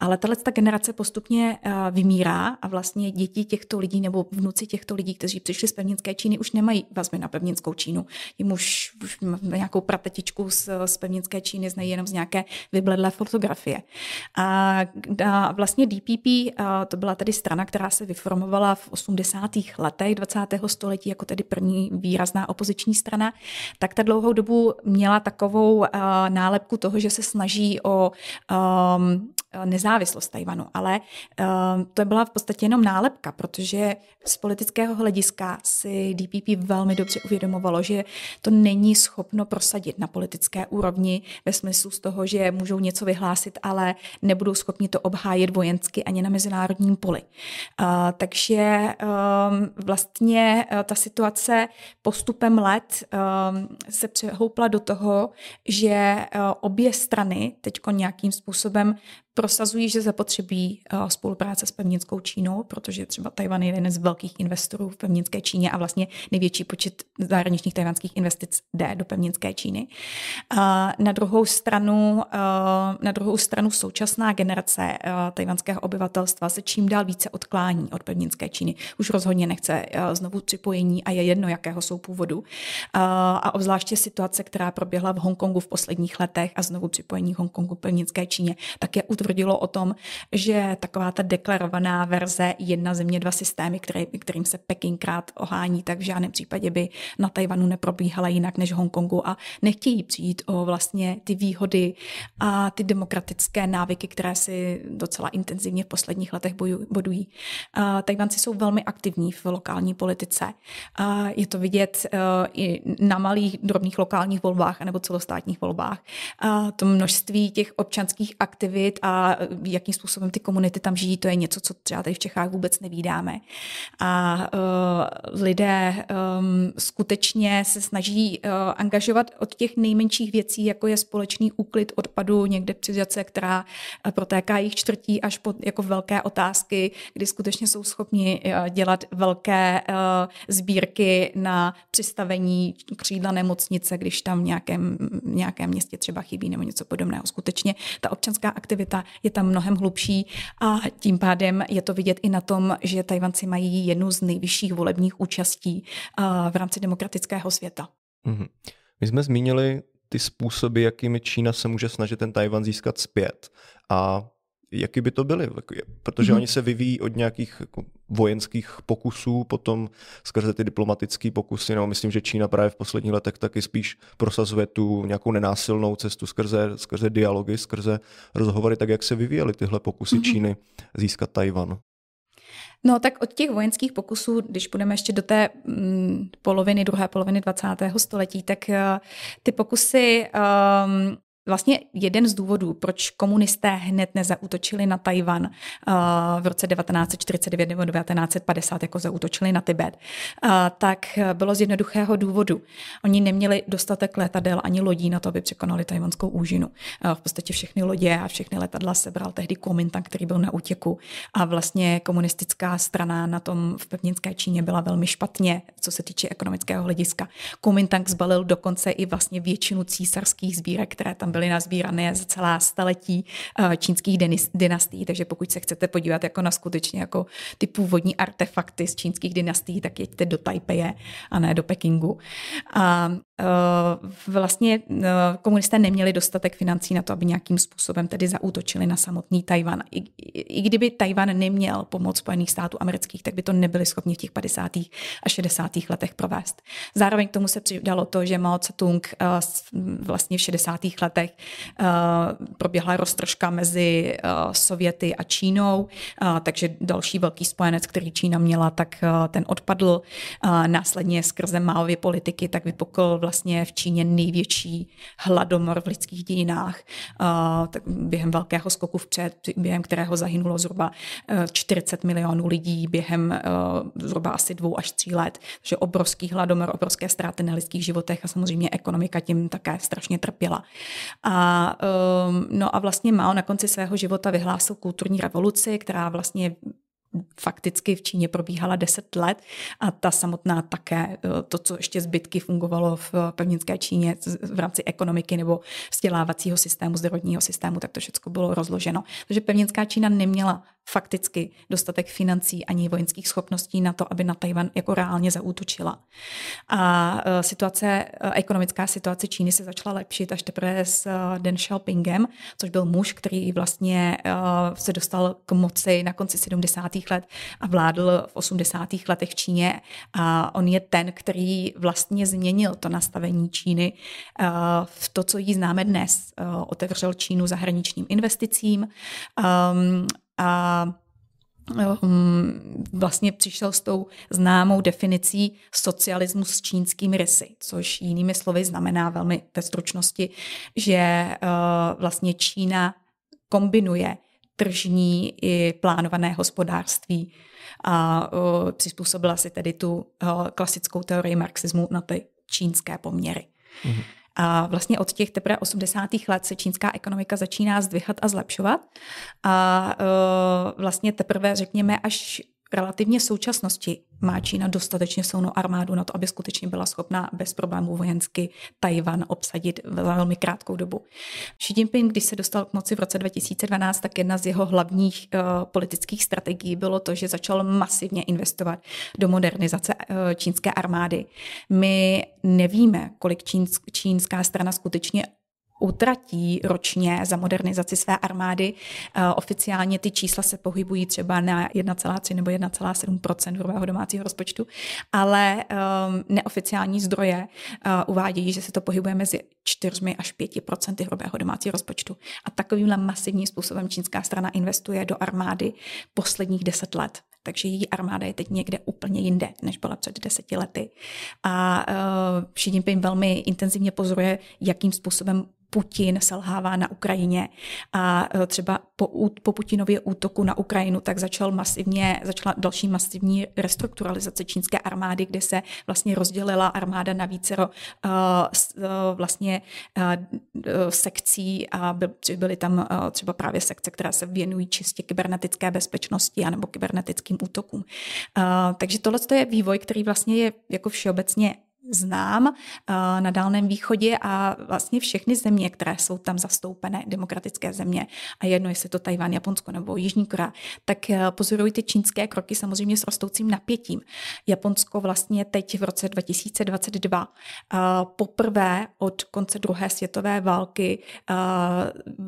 Speaker 1: Ale tahle ta generace postupně eh, vymírá a vlastně děti těchto lidí nebo vnuci těchto lidí, kteří přišli z pevninské Číny, už nemají vazby na pevninskou Čínu. Jim už, už nějakou pratetičku z, z pevninské Číny znají jenom z nějaké vybledlé fotografie. A, a vlastně DPP, a to byla tedy strana, která se vyformovala v 80. letech 20 století jako tedy první výrazná opoziční strana, tak ta dlouhou dobu měla takovou uh, nálepku toho, že se snaží o um, nezávislost Tajvanu, ale uh, to byla v podstatě jenom nálepka, protože z politického hlediska si DPP velmi dobře uvědomovalo, že to není schopno prosadit na politické úrovni ve smyslu z toho, že můžou něco vyhlásit, ale nebudou schopni to obhájit vojensky ani na mezinárodním poli. Uh, takže um, vlastně uh, ta situace postupem let um, se přehoupla do toho, že uh, obě strany teď nějakým způsobem prosazují, že zapotřebí uh, spolupráce s pevninskou Čínou, protože třeba Tajvan je jeden z velkých investorů v pevninské Číně a vlastně největší počet zahraničních tajvanských investic jde do pevninské Číny. Uh, na druhou stranu, uh, na druhou stranu současná generace tajvanského obyvatelstva se čím dál více odklání od pevninské Číny. Už rozhodně nechce znovu připojení a je jedno, jakého jsou původu. A obzvláště situace, která proběhla v Hongkongu v posledních letech a znovu připojení Hongkongu pevninské Číně, tak je utvrdilo o tom, že taková ta deklarovaná verze jedna země, dva systémy, který, kterým se Peking krát ohání, tak v žádném případě by na Tajvanu neprobíhala jinak než Hongkongu a nechtějí přijít o vlastně ty výhody a ty demokratické návyky, které si docela intenzivně v posledních letech bodují. Tajvanci jsou velmi aktivní v lokální politice. Je to vidět e, i na malých, drobných lokálních volbách nebo celostátních volbách. To množství těch občanských aktivit a jakým způsobem ty komunity tam žijí, to je něco, co třeba tady v Čechách vůbec nevídáme. A uh, lidé um, skutečně se snaží uh, angažovat od těch nejmenších věcí, jako je společný úklid odpadu někde při řece, která uh, protéká jich čtvrtí až po jako velké otázky, kdy skutečně jsou schopni uh, dělat velké uh, sbírky na přistavení křídla nemocnice, když tam v nějakém, nějakém městě třeba chybí nebo něco podobného. Skutečně ta občanská aktivita je tam mnohem hlubší a tím pádem je to vidět i na tom, že Tajvanci mají jednu z nejvyšších volebních účastí v rámci demokratického světa.
Speaker 2: Mm-hmm. My jsme zmínili ty způsoby, jakými Čína se může snažit ten Tajvan získat zpět. A jaký by to byly? Protože mm-hmm. oni se vyvíjí od nějakých jako vojenských pokusů, potom skrze ty diplomatické pokusy, nebo myslím, že Čína právě v posledních letech taky spíš prosazuje tu nějakou nenásilnou cestu skrze, skrze dialogy, skrze rozhovory, tak jak se vyvíjely tyhle pokusy mm-hmm. Číny získat Tajvan?
Speaker 1: No tak od těch vojenských pokusů, když půjdeme ještě do té mm, poloviny, druhé poloviny 20. století, tak uh, ty pokusy um, Vlastně jeden z důvodů, proč komunisté hned nezautočili na Tajvan uh, v roce 1949 nebo 1950, jako zautočili na Tibet, uh, tak bylo z jednoduchého důvodu. Oni neměli dostatek letadel ani lodí na to, aby překonali tajvanskou úžinu. Uh, v podstatě všechny lodě a všechny letadla sebral tehdy Kuomintang, který byl na útěku a vlastně komunistická strana na tom v pevninské Číně byla velmi špatně, co se týče ekonomického hlediska. Kuomintang zbalil dokonce i vlastně většinu císařských sbírek, které tam byly nazbírané za celá staletí čínských dynastií, takže pokud se chcete podívat jako na skutečně jako ty původní artefakty z čínských dynastií, tak jeďte do Taipeje a ne do Pekingu. A vlastně komunisté neměli dostatek financí na to, aby nějakým způsobem tedy zaútočili na samotný Tajvan. I, i kdyby Tajvan neměl pomoc Spojených států amerických, tak by to nebyli schopni v těch 50. a 60. letech provést. Zároveň k tomu se přidalo to, že Mao Tse-tung eh, vlastně v 60. letech eh, proběhla roztržka mezi eh, Sověty a Čínou, takže další velký spojenec, který Čína měla, tak ten odpadl. Následně skrze Maovy politiky tak vypukl vlastně v Číně největší hladomor v lidských dějinách během velkého skoku vpřed, během kterého zahynulo zhruba 40 milionů lidí během zhruba asi dvou až tří let. Takže obrovský hladomor, obrovské ztráty na lidských životech a samozřejmě ekonomika tím také strašně trpěla. A, um, no a vlastně Mao na konci svého života vyhlásil kulturní revoluci, která vlastně fakticky v Číně probíhala 10 let a ta samotná také, eh, to, co ještě zbytky fungovalo v pevninské Číně v rámci ekonomiky nebo vzdělávacího systému, zdravotního systému, tak to všechno bylo rozloženo. Takže pevninská Čína neměla fakticky dostatek financí ani vojenských schopností na to, aby na Tajvan jako reálně zaútočila. A e, situace, e, ekonomická situace Číny se začala lepšit až teprve s e, Deng Xiaopingem, což byl muž, který vlastně se dostal k moci na konci 70. let a vládl v 80. letech v Číně. A on je ten, který vlastně změnil to nastavení Číny v to, co jí známe dnes. Otevřel Čínu zahraničním investicím, a um, vlastně přišel s tou známou definicí socialismu s čínskými rysy, což jinými slovy znamená velmi ve stručnosti, že uh, vlastně Čína kombinuje tržní i plánované hospodářství a uh, přizpůsobila si tedy tu uh, klasickou teorii marxismu na ty čínské poměry. Mm-hmm. A vlastně od těch teprve 80. let se čínská ekonomika začíná zdvihat a zlepšovat. A uh, vlastně teprve, řekněme, až relativně současnosti má Čína dostatečně silnou armádu na to, aby skutečně byla schopná bez problémů vojensky Tajvan obsadit ve velmi krátkou dobu. Xi Jinping, když se dostal k moci v roce 2012, tak jedna z jeho hlavních uh, politických strategií bylo to, že začal masivně investovat do modernizace uh, čínské armády. My nevíme, kolik čínsk, čínská strana skutečně utratí ročně za modernizaci své armády. Eh, oficiálně ty čísla se pohybují třeba na 1,3 nebo 1,7% hrubého domácího rozpočtu, ale um, neoficiální zdroje uh, uvádějí, že se to pohybuje mezi 4 až 5% hrubého domácího rozpočtu. A takovýmhle masivním způsobem čínská strana investuje do armády posledních 10 let. Takže její armáda je teď někde úplně jinde, než byla před deseti lety. A uh, Xi Jinping velmi intenzivně pozoruje, jakým způsobem Putin selhává na Ukrajině a e, třeba po, po Putinově útoku na Ukrajinu tak začal masivně, začala další masivní restrukturalizace čínské armády, kde se vlastně rozdělila armáda na vícero uh, vlastně uh, sekcí a by, byly tam uh, třeba právě sekce, které se věnují čistě kybernetické bezpečnosti anebo kybernetickým útokům. Uh, takže tohle je vývoj, který vlastně je jako všeobecně znám eh, na Dálném východě a vlastně všechny země, které jsou tam zastoupené, demokratické země, a jedno, jestli to Tajván, Japonsko nebo Jižní Korea, tak eh, pozorují ty čínské kroky samozřejmě s rostoucím napětím. Japonsko vlastně teď v roce 2022 eh, poprvé od konce druhé světové války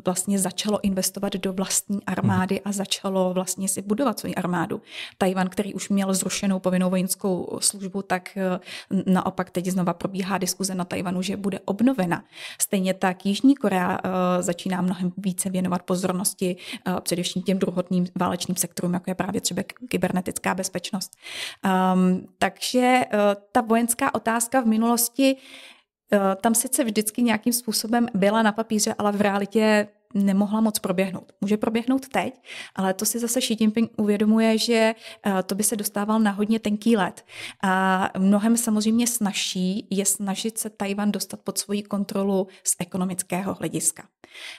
Speaker 1: vlastně začalo investovat do vlastní armády a začalo vlastně si budovat svou armádu. Tajvan, který už měl zrušenou povinnou vojenskou službu, tak naopak naopak teď znova probíhá diskuze na Tajvanu, že bude obnovena. Stejně tak Jižní Korea uh, začíná mnohem více věnovat pozornosti uh, především těm druhotným válečným sektorům, jako je právě třeba kybernetická bezpečnost. Um, takže uh, ta vojenská otázka v minulosti tam sice vždycky nějakým způsobem byla na papíře, ale v realitě nemohla moc proběhnout. Může proběhnout teď, ale to si zase Xi Jinping uvědomuje, že eh, to by se dostával na hodně tenký let. A mnohem samozřejmě snažší je snažit se Tajvan dostat pod svoji kontrolu z ekonomického hlediska.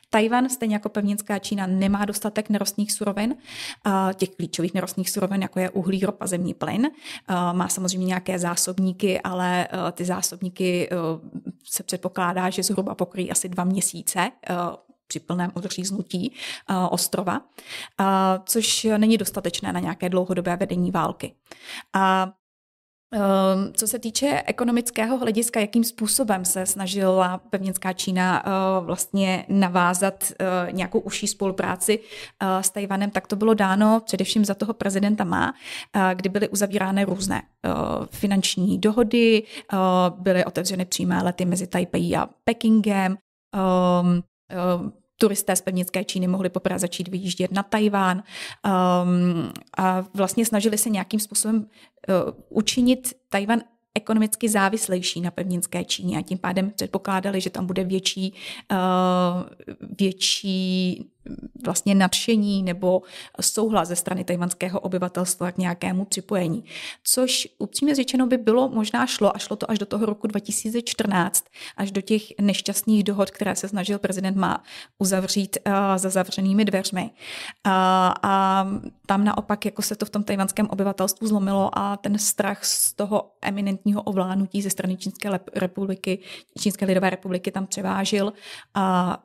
Speaker 1: Tajvan, stejně jako pevninská Čína, nemá dostatek nerostných surovin, těch klíčových nerostných surovin, jako je uhlí, ropa, zemní plyn. Má samozřejmě nějaké zásobníky, ale eh, ty zásobníky eh, se předpokládá, že zhruba pokryjí asi dva měsíce při plném odříznutí uh, ostrova, uh, což není dostatečné na nějaké dlouhodobé vedení války. A ehm, co se týče ekonomického hlediska, jakým způsobem se snažila pevninská Čína vlastně navázat nějakou užší spolupráci s Tajvanem, tak to bylo dáno především za toho prezidenta Má, kdy byly uzavírány různé finanční dohody, byly otevřeny přímé lety mezi Taipei a Pekingem, Ehm, turisté z pevnické Číny mohli poprvé začít vyjíždět na Tajván um, a vlastně snažili se nějakým způsobem uh, učinit Tajvan ekonomicky závislejší na pevninské Číně a tím pádem předpokládali, že tam bude větší, uh, větší vlastně nadšení nebo souhlas ze strany tajvanského obyvatelstva k nějakému připojení. Což upřímně řečeno by bylo možná šlo a šlo to až do toho roku 2014, až do těch nešťastných dohod, které se snažil prezident má uzavřít uh, za zavřenými dveřmi. Uh, a tam naopak jako se to v tom tajvanském obyvatelstvu zlomilo a ten strach z toho eminentního ovládnutí ze strany Čínské republiky, Čínské lidové republiky tam převážil a,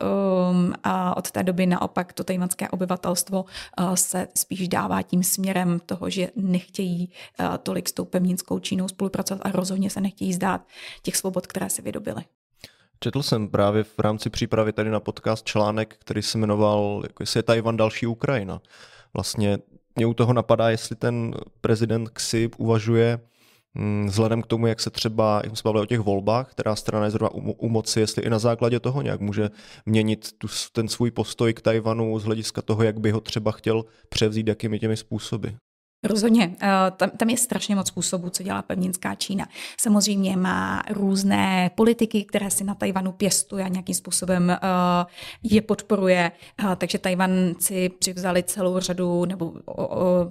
Speaker 1: um, a od té doby naopak naopak to tajvanské obyvatelstvo eh, se spíš dává tím směrem toho, že nechtějí eh, tolik s tou pevninskou Čínou spolupracovat a rozhodně se nechtějí zdát těch svobod, které se vydobily.
Speaker 2: Četl jsem právě v rámci přípravy tady na podcast článek, který se jmenoval, jako jestli je Tajvan další Ukrajina. Vlastně mě u toho napadá, jestli ten prezident Xi uvažuje vzhledem k tomu, jak se třeba, jak jsme bavili o těch volbách, která strana je zrovna u, u moci, jestli i na základě toho nějak může měnit tu, ten svůj postoj k Tajvanu z hlediska toho, jak by ho třeba chtěl převzít, jakými těmi způsoby.
Speaker 1: Rozhodně. Eh, tam, tam je strašně moc způsobů, co dělá pevninská Čína. Samozřejmě má různé politiky, které si na Tajvanu pěstuje a nějakým způsobem uh, je podporuje. Uh, takže Tajvanci přivzali celou řadu nebo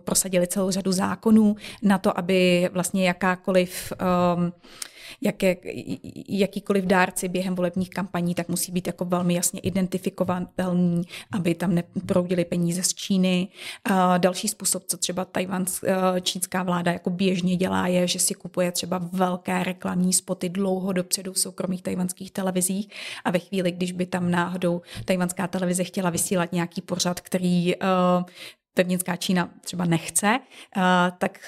Speaker 1: prosadili celou řadu zákonů na to, aby vlastně jakákoliv jaké, jakýkoliv dárci během volebních kampaní, tak musí být jako velmi jasně identifikovatelný, aby tam neproudily peníze z Číny. A další způsob, co třeba Tajvan, eh, čínská vláda jako běžně dělá, je, že si kupuje třeba velké reklamní spoty dlouho dopředu v soukromých tajvanských televizích a ve chvíli, když by tam náhodou tajvanská televize chtěla vysílat nějaký pořad, který uh, pevninská Čína třeba nechce, uh, tak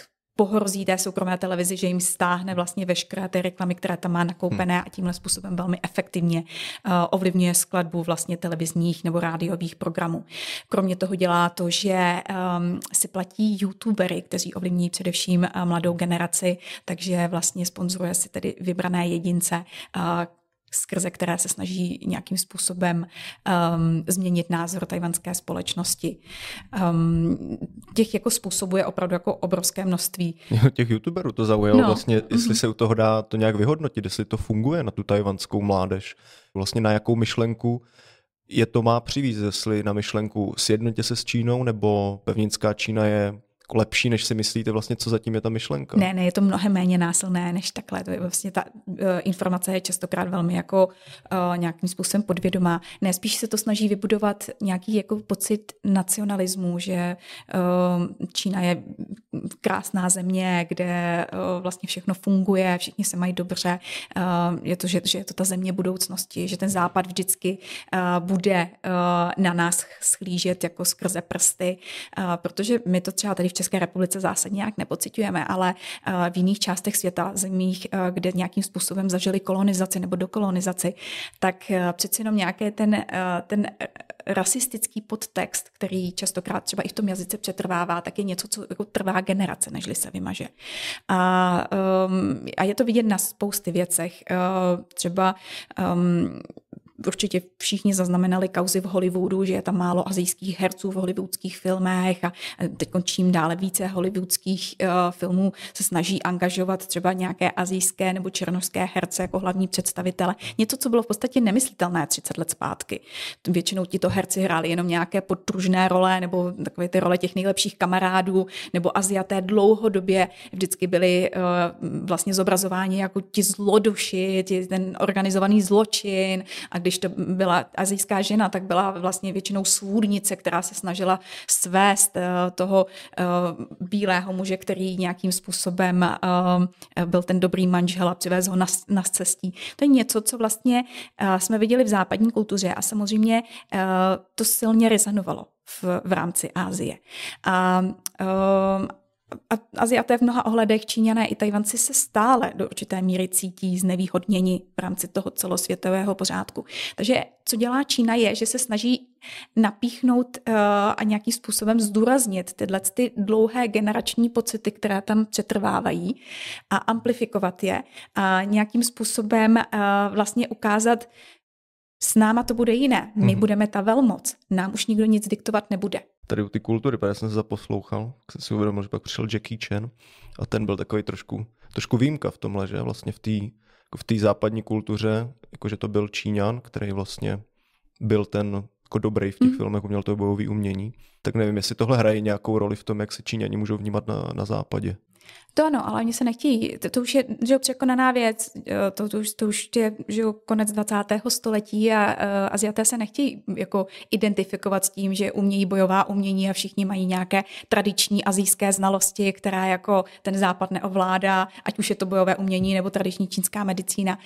Speaker 1: pohrozí té soukromé televizi, že jim stáhne vlastně veškeré ty reklamy, které tam má nakoupené hmm. a tímhle způsobem velmi efektivně uh, ovlivňuje skladbu vlastně televizních nebo rádiových programů. Kromě toho dělá to, že um, si platí youtubery, kteří ovlivní především uh, mladou generaci, takže vlastně sponzoruje si tedy vybrané jedince, uh, skrze které se snaží nějakým způsobem um, změnit názor tajvanské společnosti. Um, těch jako způsobů je opravdu jako obrovské množství.
Speaker 2: Těch youtuberů to zaujalo no. vlastně, jestli mm-hmm. se u toho dá to nějak vyhodnotit, jestli to funguje na tu tajvanskou mládež. Vlastně na jakou myšlenku je to má přivízt, jestli na myšlenku sjednotě se s Čínou, nebo pevninská Čína je jako lepší, než si myslíte vlastně, co zatím je ta myšlenka.
Speaker 1: Ne, ne, je to mnohem méně násilné než takhle. To je vlastně ta uh, informace je častokrát velmi jako uh, nějakým způsobem podvědomá. Ne, spíš se to snaží vybudovat nějaký jako pocit nacionalismu, že uh, Čína je krásná země, kde uh, vlastně všechno funguje, všichni se mají dobře. Uh, je to, že, že je to ta země budoucnosti, že ten západ vždycky uh, bude uh, na nás schlížet jako skrze prsty, uh, protože my to třeba tady v České republice zásadně nějak nepocitujeme, ale eh, v jiných částech světa, zemích, eh, kde nějakým způsobem zažili kolonizaci nebo dokolonizaci, tak eh, přeci jenom nějaké ten, ten rasistický podtext, který častokrát třeba i v tom jazyce přetrvává, tak je něco, co jako trvá generace, nežli se vymaže. A, um, a je to vidět na spousty věcech. Uh, třeba um, určitě všichni zaznamenali kauzy v Hollywoodu, že je tam málo azijských herců v hollywoodských filmech a teď čím dále více hollywoodských uh, filmů se snaží angažovat třeba nějaké azijské nebo černožské herce jako hlavní představitele. Něco, co bylo v podstatě nemyslitelné 30 let zpátky. Většinou tito herci hráli jenom nějaké podpružné role nebo takové ty role těch nejlepších kamarádů nebo Aziaté dlouhodobě vždycky byli uh, vlastně zobrazováni jako ti zloduši, ti, ten organizovaný zločin a když to byla azijská žena, tak byla vlastně většinou svůdnice, která se snažila svést uh, toho uh, bílého muže, který nějakým způsobem uh, byl ten dobrý manžel a přivez ho na, na cestí. To je něco, co vlastně jsme viděli v západní kultuře a samozřejmě to silně rezonovalo v, v rámci Ázie. A, a Aziaté v mnoha ohledech, Číňané i Tajvanci se stále do určité míry cítí znevýhodněni v rámci toho celosvětového pořádku. Takže co dělá Čína je, že se snaží napíchnout uh, a nějakým způsobem zdůraznit tyhle ty dlouhé generační pocity, které tam přetrvávají a amplifikovat je a nějakým způsobem uh, vlastně ukázat, s náma to bude jiné. My mm-hmm. budeme ta velmoc. Nám už nikdo nic diktovat nebude
Speaker 2: tady u ty kultury, protože jsem se zaposlouchal, jsem si uvědomil, že pak přišel Jackie Chan a ten byl takový trošku, trošku výjimka v tomhle, že vlastně v té jako v té západní kultuře, jakože to byl Číňan, který vlastně byl ten jako dobrý v těch mm. filmech, uměl to bojové umění, tak nevím, jestli tohle hraje nějakou roli v tom, jak se Číňani můžou vnímat na, na západě.
Speaker 1: To ano, ale oni se nechtějí. To, to už je že překonaná věc. To, to, už, to už je že konec 20. století a uh, Aziaté se nechtějí jako identifikovat s tím, že umějí bojová umění a všichni mají nějaké tradiční azijské znalosti, která jako ten západ neovládá, ať už je to bojové umění nebo tradiční čínská medicína.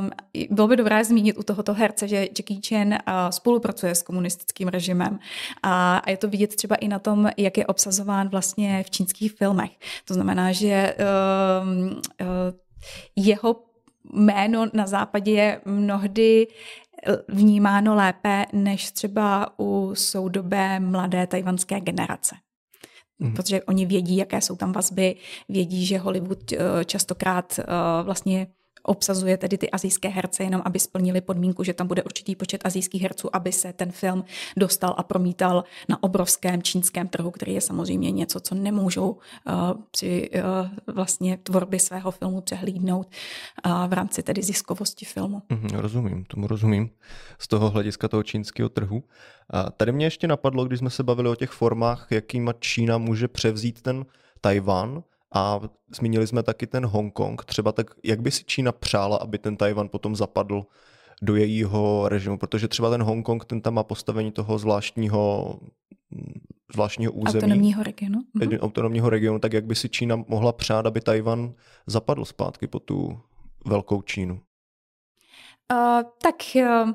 Speaker 1: Um, bylo by dobré zmínit u tohoto herce, že Jackie Chan uh, spolupracuje s komunistickým režimem a, a je to vidět třeba i na tom, jak je obsazován vlastně v čínských filmech. To znamená, že uh, uh, jeho jméno na západě je mnohdy eh, vnímáno lépe než třeba u soudobé mladé tajvanské generace. Mm. Protože oni vědí, jaké jsou tam vazby, vědí, že Hollywood eh, častokrát vlastně obsazuje tedy ty azijské herce jenom, aby splnili podmínku, že tam bude určitý počet azijských herců, aby se ten film dostal a promítal na obrovském čínském trhu, který je samozřejmě něco, co nemůžou uh, při uh, vlastně tvorbě svého filmu přehlídnout uh, v rámci tedy ziskovosti filmu.
Speaker 2: Mm, rozumím, tomu rozumím. Z toho hlediska toho čínského trhu. A tady mě ještě napadlo, když jsme se bavili o těch formách, jakýma Čína může převzít ten Tajvan, a zmínili jsme taky ten Hongkong. Třeba tak, jak by si Čína přála, aby ten Tajvan potom zapadl do jejího režimu, protože třeba ten Hongkong, ten tam má postavení toho zvláštního, zvláštního území.
Speaker 1: Autonomního regionu. Mhm.
Speaker 2: Autonomního regionu, tak jak by si Čína mohla přát, aby Tajvan zapadl zpátky po tu velkou Čínu?
Speaker 1: Uh, tak uh,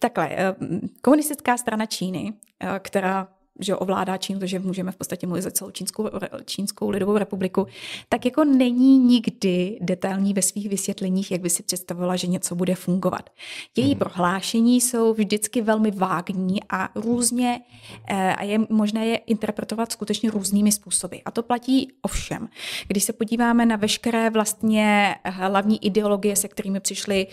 Speaker 1: takhle, uh, komunistická strana Číny, uh, která že ovládá Čínu, takže můžeme v podstatě mluvit za celou Čínskou, Čínskou lidovou republiku, tak jako není nikdy detailní ve svých vysvětleních, jak by si představovala, že něco bude fungovat. Její hmm. prohlášení jsou vždycky velmi vágní a různě eh, a je možné je interpretovat skutečně různými způsoby. A to platí ovšem. Když se podíváme na veškeré vlastně hlavní ideologie, se kterými přišli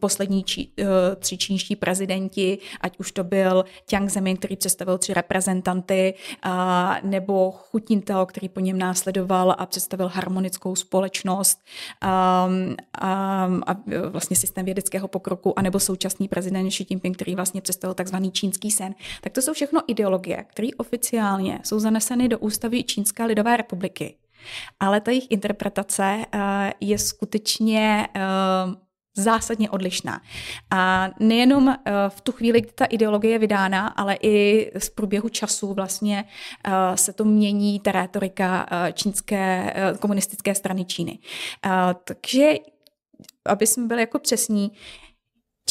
Speaker 1: poslední či, eh, tři čínští prezidenti, ať už to byl Jiang Zemin, který představil tři reprezentanty, reprezentanty, a, nebo Chutintel, který po něm následoval a představil harmonickou společnost a, a, a vlastně systém vědeckého pokroku, anebo současný prezident Xi Jinping, který vlastně představil takzvaný čínský sen. Tak to jsou všechno ideologie, které oficiálně jsou zaneseny do ústavy Čínské lidové republiky. Ale ta jejich interpretace uh, je skutečně uh, zásadně odlišná. A nejenom eh, v tu chvíli, kdy ta ideologie je vydána, ale i z průběhu času vlastně eh, se to mění ta rétorika eh, čínské komunistické strany Číny. Takže aby jsme byli jako přesní,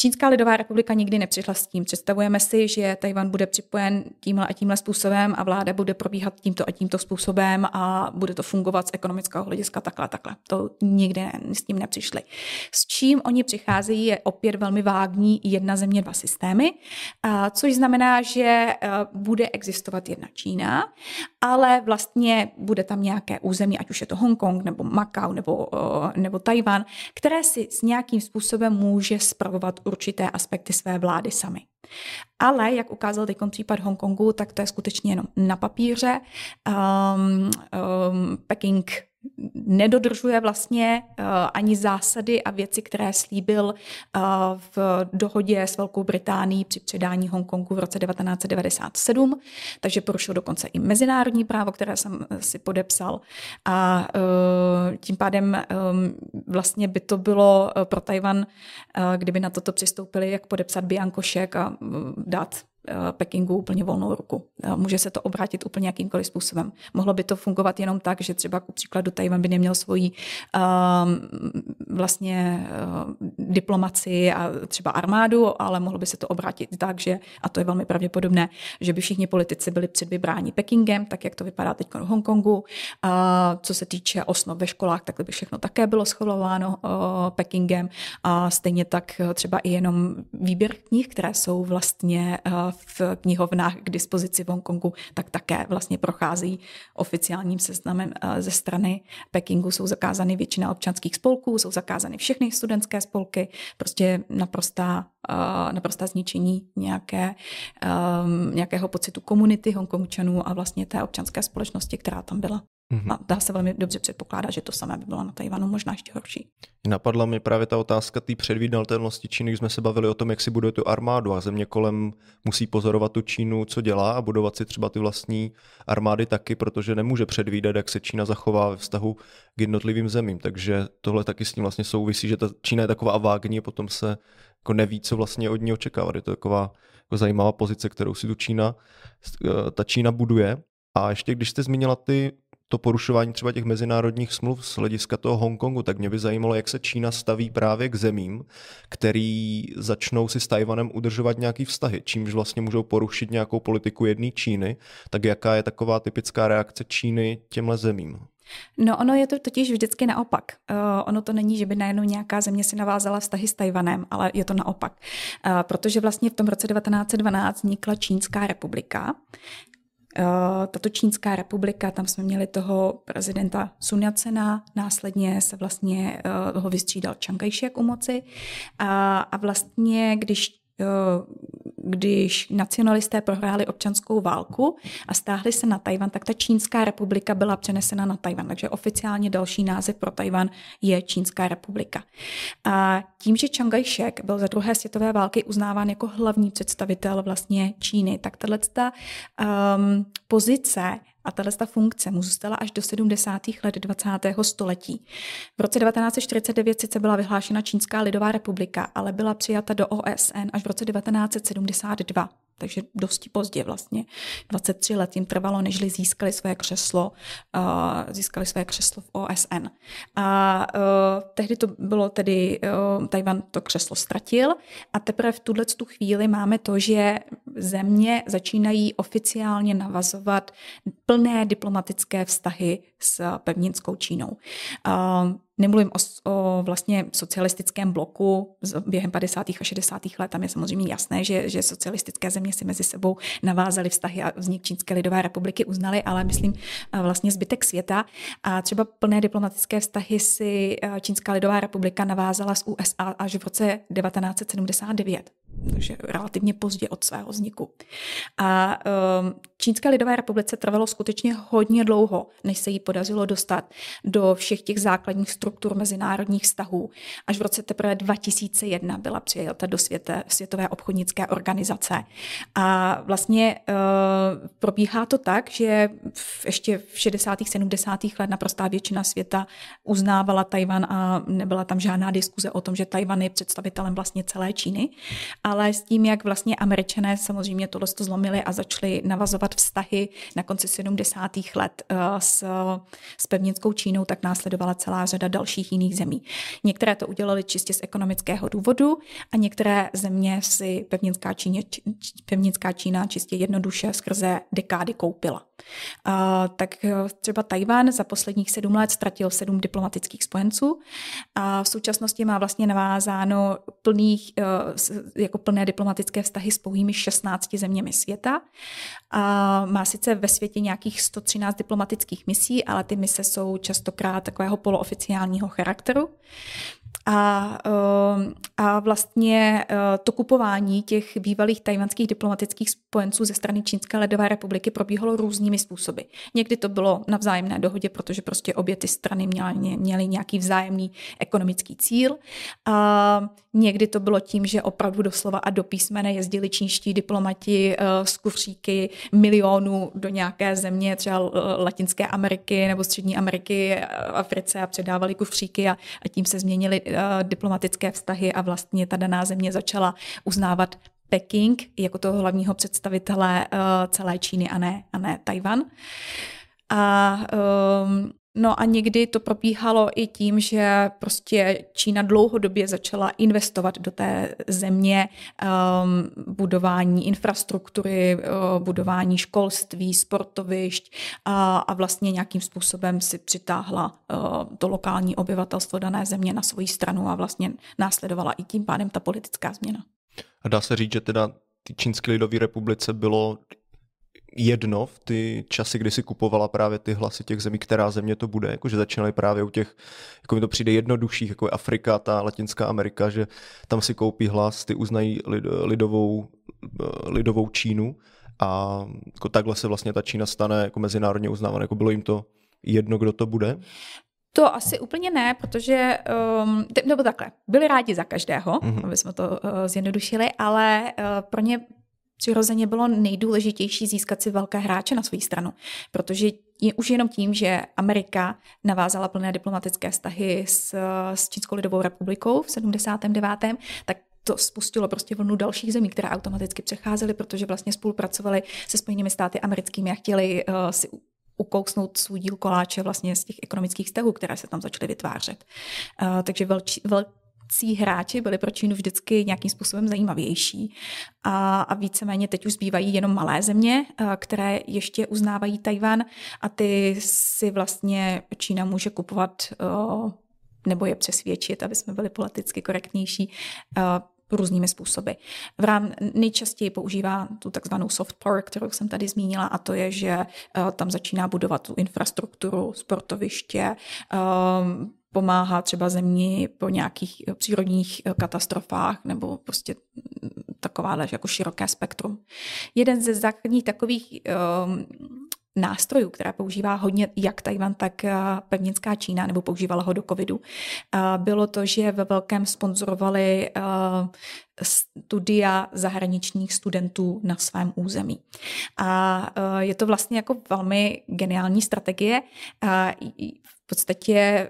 Speaker 1: Čínská lidová republika nikdy nepřišla s tím. Představujeme si, že Tajvan bude připojen tímhle a tímhle způsobem a vláda bude probíhat tímto a tímto způsobem a bude to fungovat z ekonomického hlediska takhle takhle. To nikdy s tím nepřišli. S čím oni přicházejí je opět velmi vágní jedna země, dva systémy, což znamená, že bude existovat jedna Čína, ale vlastně bude tam nějaké území, ať už je to Hongkong nebo Makau nebo, nebo Tajvan, které si s nějakým způsobem může spravovat určité aspekty své vlády sami. Ale jak ukázal teď případ Hongkongu, tak to je skutečně jenom na papíře. Um, um, Peking nedodržuje vlastně uh, ani zásady a věci, které slíbil uh, v dohodě s Velkou Británií při předání Hongkongu v roce 1997, takže porušil dokonce i mezinárodní právo, které jsem eh, si podepsal. A tím pádem um, vlastně by to bylo pro Tajvan, kdyby na toto přistoupili, jak podepsat biankošek a dát Eh, Pekingu úplně volnou ruku. Eh, může se to obrátit úplně jakýmkoliv způsobem. Mohlo by to fungovat jenom tak, že třeba ku příkladu Tajvan by neměl svoji um, vlastně uh, diplomaci a třeba armádu, ale mohlo by se to obrátit tak, že, a to je velmi pravděpodobné, že by všichni politici byli předvybráni Pekingem, tak jak to vypadá teď v Hongkongu. Uh, co se týče osnov ve školách, tak by všechno také bylo schvalováno uh, Pekingem. A stejně tak třeba i jenom výběr knih, které jsou vlastně uh, v knihovnách k dispozici v Hongkongu, tak také vlastně prochází oficiálním seznamem eh, ze strany Pekingu. Jsou zakázány většina občanských spolků, jsou zakázány všechny studentské spolky, prostě naprostá, eh, naprostá zničení nějaké, um, nějakého pocitu komunity Hongkongčanů a vlastně té občanské společnosti, která tam byla. Mm-hmm. A dá se velmi dobře předpokládat, že to samé by bylo na Tajvanu, možná ještě horší.
Speaker 2: Napadla mi právě ta otázka té předvídatelnosti Číny, když jsme se bavili o tom, jak si buduje tu armádu a země kolem musí pozorovat tu Čínu, co dělá a budovat si třeba ty vlastní armády taky, protože nemůže předvídat, jak se Čína zachová ve vztahu k jednotlivým zemím. Takže tohle taky s tím vlastně souvisí, že ta Čína je taková vágní a potom se jako neví, co vlastně od ní očekávat. Je to taková jako zajímavá pozice, kterou si tu Čína, eh, ta Čína buduje. A ještě když jste zmínila ty to porušování třeba těch mezinárodních smluv z hlediska toho Hongkongu, tak mě by zajímalo, jak se Čína staví právě k zemím, který začnou si s Tajvanem udržovat nějaký vztahy, čímž vlastně můžou porušit nějakou politiku jedné Číny, tak jaká je taková typická reakce Číny těmhle zemím?
Speaker 1: No ono je to totiž vždycky naopak. Uh, ono to není, že by najednou nějaká země si navázala vztahy s Tajvanem, ale je to naopak. Uh, protože vlastně v tom roce 1912 vznikla Čínská republika, tato Čínská republika, tam jsme měli toho prezidenta Sun Yat-sena, následně se vlastně eh, ho vystřídal Chiang Kai-shek u moci. A, vlastně, když eh, když nacionalisté prohráli občanskou válku a stáhli se na Tajvan, tak ta Čínská republika byla přenesena na Tajvan. Takže oficiálně další název pro Tajvan je Čínská republika. A tím, že Chiang Kai-shek byl za druhé světové války uznáván jako hlavní představitel vlastně Číny, tak tato um, pozice a tato funkce mu zůstala až do 70. let 20. století. V roce 1949 sice byla vyhlášena Čínská lidová republika, ale byla přijata do OSN až v roce 1972 takže dosti pozdě vlastně. 23 let jim trvalo, než získali své křeslo, uh, získali své křeslo v OSN. A uh, tehdy to bylo tedy, uh, Tajvan to křeslo ztratil a teprve v tuhle tu chvíli máme to, že země začínají oficiálně navazovat plné diplomatické vztahy s pevninskou Čínou. Uh, Nemluvím o, o vlastně socialistickém bloku během 50. a 60. let. Tam je samozřejmě jasné, že, že socialistické země si mezi sebou navázaly vztahy a vznik Čínské lidové republiky uznali, ale myslím vlastně zbytek světa. A třeba plné diplomatické vztahy si Čínská lidová republika navázala s USA až v roce 1979 takže relativně pozdě od svého vzniku. A um, Čínské lidové republice trvalo skutečně hodně dlouho, než se jí podařilo dostat do všech těch základních struktur mezinárodních vztahů. Až v roce teprve 2001 byla přijata do světe, Světové obchodnické organizace. A vlastně uh, probíhá to tak, že v, ještě v 60. 70. let naprostá většina světa uznávala Tajvan a nebyla tam žádná diskuze o tom, že Tajvan je představitelem vlastně celé Číny ale s tím, jak vlastně američané samozřejmě tohle to zlomili a začali navazovat vztahy na konci 70. let eh, s, s pevninskou Čínou, tak následovala celá řada dalších jiných zemí. Některé to udělali čistě z ekonomického důvodu a některé země si pevninská, Číně, pevninská Čína čistě jednoduše skrze dekády koupila. A, tak eh, třeba Tajván za posledních sedm let ztratil sedm diplomatických spojenců a v současnosti má vlastně navázáno plných, eh, jako plné diplomatické vztahy s pouhými 16 zeměmi světa. A má sice ve světě nějakých 113 diplomatických misí, ale ty mise jsou častokrát takového polooficiálního charakteru. A, ehm, a vlastně eh, to kupování těch bývalých tajvanských diplomatických spojenců ze strany Čínské ledové republiky probíhalo různými způsoby. Někdy to bylo na vzájemné dohodě, protože prostě obě ty strany měly, měly nějaký vzájemný ekonomický cíl. A někdy to bylo tím, že opravdu doslova a do písmene jezdili čínští diplomati eh, z kufříky milionů do nějaké země, třeba Latinské Ameriky nebo Střední Ameriky, Africe a předávali kufříky a, a tím se změnily Eh, diplomatické vztahy a vlastně ta daná země začala uznávat Peking jako toho hlavního představitele uh, celé Číny a ne, a ne Tajvan. A um, No a někdy to probíhalo i tím, že prostě Čína dlouhodobě začala investovat do té země um, budování infrastruktury, uh, budování školství, sportovišť a, a vlastně nějakým způsobem si přitáhla uh, to lokální obyvatelstvo dané země na svoji stranu a vlastně následovala i tím pádem ta politická změna.
Speaker 2: A dá se říct, že teda Čínské lidové republice bylo jedno v ty časy, kdy si kupovala právě ty hlasy těch zemí, která země to bude, jakože začínaly právě u těch, jako mi to přijde jednodušších, jako je Afrika, ta Latinská Amerika, že tam si koupí hlas, ty uznají lid, lidovou, lidovou Čínu a jako takhle se vlastně ta Čína stane jako mezinárodně uznávaná, jako bylo jim to jedno, kdo to bude?
Speaker 1: To asi úplně ne, protože, um, nebo takhle, byli rádi za každého, mm-hmm. aby jsme to uh, zjednodušili, ale uh, pro ně přirozeně bylo nejdůležitější získat si velké hráče na svou stranu, protože je už jenom tím, že Amerika navázala plné diplomatické vztahy s, s Čínskou lidovou republikou v 79., tak to spustilo prostě vlnu dalších zemí, které automaticky přecházely, protože vlastně spolupracovali se Spojenými státy americkými a chtěli uh, si ukousnout svůj díl koláče vlastně z těch ekonomických vztahů, které se tam začaly vytvářet. Uh, takže velčí, vel, velcí hráči byli pro Čínu vždycky nějakým způsobem zajímavější. A, a víceméně teď už zbývají jenom malé země, které ještě uznávají Tajvan a ty si vlastně Čína může kupovat nebo je přesvědčit, aby jsme byli politicky korektnější, různými způsoby. V rám nejčastěji používá tu takzvanou soft power, kterou jsem tady zmínila, a to je, že tam začíná budovat tu infrastrukturu, sportoviště, pomáhá třeba zemi po nějakých eh, přírodních eh, katastrofách nebo prostě mm, takováhle jako široké spektrum. Jeden ze základních takových um, nástrojů, která používá hodně jak Tajvan, tak eh, pevninská Čína, nebo používala ho do covidu, bylo to, že ve velkém sponzorovali studia zahraničních studentů na svém území. A je to vlastně jako velmi geniální strategie podstatě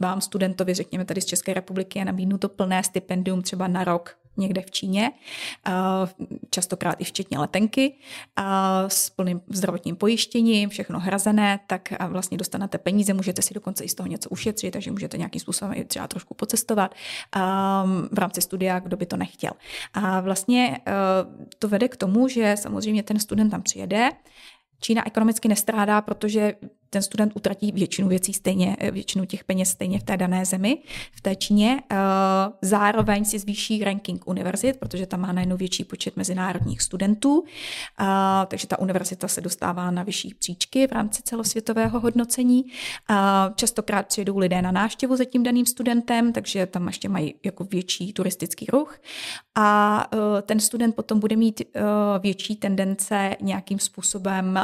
Speaker 1: vám studentovi, řekněme tady z České republiky, je nabídnuto plné stipendium třeba na rok někde v Číně, častokrát i včetně letenky, s plným zdravotním pojištěním, všechno hrazené, tak vlastně dostanete peníze, můžete si dokonce i z toho něco ušetřit, takže můžete nějakým způsobem i třeba trošku pocestovat v rámci studia, kdo by to nechtěl. A vlastně e, to vede k tomu, že samozřejmě ten student tam přijede, Čína ekonomicky nestrádá, protože ten student utratí většinu věcí stejně, většinu těch peněz stejně v té dané zemi, v té Číně. Eh, zároveň si zvýší ranking univerzit, protože tam má najednou větší počet mezinárodních studentů, eh, takže ta univerzita se dostává na vyšší příčky v rámci celosvětového hodnocení. Eh, častokrát přijedou lidé na návštěvu za tím daným studentem, takže tam ještě mají jako větší turistický ruch. A ten student potom bude mít větší tendence nějakým způsobem,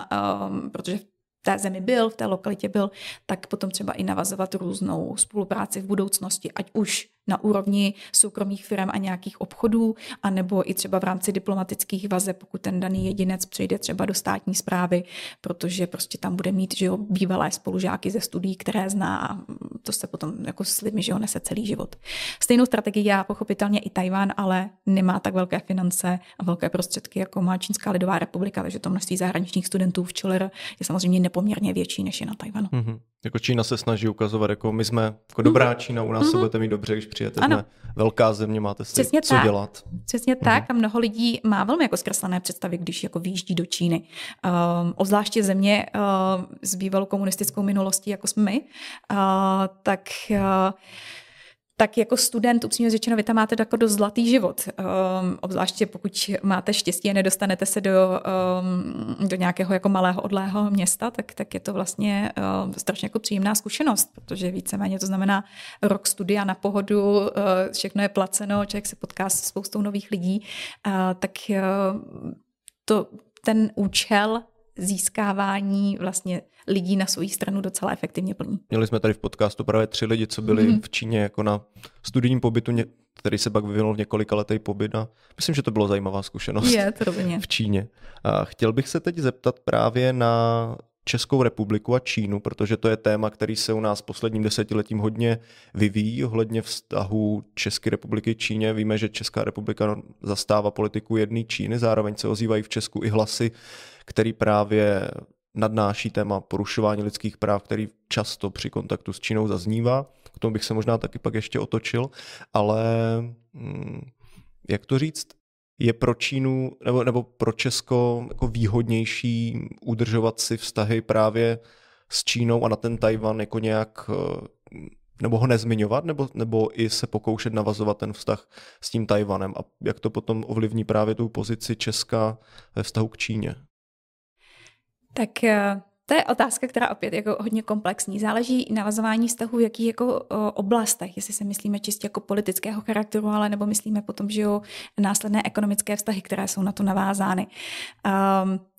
Speaker 1: protože té zemi byl, v té lokalitě byl, tak potom třeba i navazovat různou spolupráci v budoucnosti, ať už na úrovni soukromých firm a nějakých obchodů, anebo i třeba v rámci diplomatických vazeb, pokud ten daný jedinec přejde třeba do státní zprávy, protože prostě tam bude mít že jo, bývalé spolužáky ze studií, které zná a to se potom jako s lidmi že ho nese celý život. Stejnou strategii já pochopitelně i Tajván, ale nemá tak velké finance a velké prostředky, jako má Čínská lidová republika, takže to množství zahraničních studentů v Čiller je samozřejmě nepoměrně větší, než je na Tajvanu. Mm-hmm.
Speaker 2: Jako Čína se snaží ukazovat, jako my jsme jako dobrá mm-hmm. Čína, u nás mm-hmm. se budete mít dobře, když přijete, ano. jsme velká země, máte si Přesně co tak. dělat.
Speaker 1: Přesně mm-hmm. tak a mnoho lidí má velmi jako zkreslené představy, když jako výjíždí do Číny. Um, ozvláště země uh, s bývalou komunistickou minulostí, jako jsme my, uh, tak uh, tak jako student, upřímně řečeno, vy tam máte jako dost zlatý život. Um, obzvláště pokud máte štěstí a nedostanete se do, um, do nějakého jako malého odlého města, tak, tak je to vlastně um, strašně jako příjemná zkušenost, protože víceméně to znamená rok studia na pohodu, uh, všechno je placeno, člověk se potká s spoustou nových lidí, uh, tak uh, to, ten účel získávání vlastně lidí na svou stranu docela efektivně plní.
Speaker 2: Měli jsme tady v podcastu právě tři lidi, co byli mm-hmm. v Číně jako na studijním pobytu, který se pak vyvinul v několika letej pobyt a myslím, že to bylo zajímavá zkušenost
Speaker 1: Je, to v
Speaker 2: Číně. A chtěl bych se teď zeptat právě na Českou republiku a Čínu, protože to je téma, který se u nás posledním desetiletím hodně vyvíjí ohledně vztahu České republiky Číně. Víme, že Česká republika zastává politiku jedné Číny, zároveň se ozývají v Česku i hlasy, který právě nadnáší téma porušování lidských práv, který často při kontaktu s Čínou zaznívá. K tomu bych se možná taky pak ještě otočil, ale hm, jak to říct, je pro Čínu nebo, nebo pro Česko jako výhodnější udržovat si vztahy právě s Čínou a na ten Tajvan jako nějak nebo ho nezmiňovat, nebo, nebo i se pokoušet navazovat ten vztah s tím Tajvanem a jak to potom ovlivní právě tu pozici Česka ve vztahu k Číně?
Speaker 1: Tak eh, to je otázka, která opět jako hodně komplexní. Záleží navazování vztahu v jakých jako oblastech, jestli se myslíme čistě jako politického charakteru, ale nebo myslíme potom, že jo, následné ekonomické vztahy, které jsou na to navázány. Um,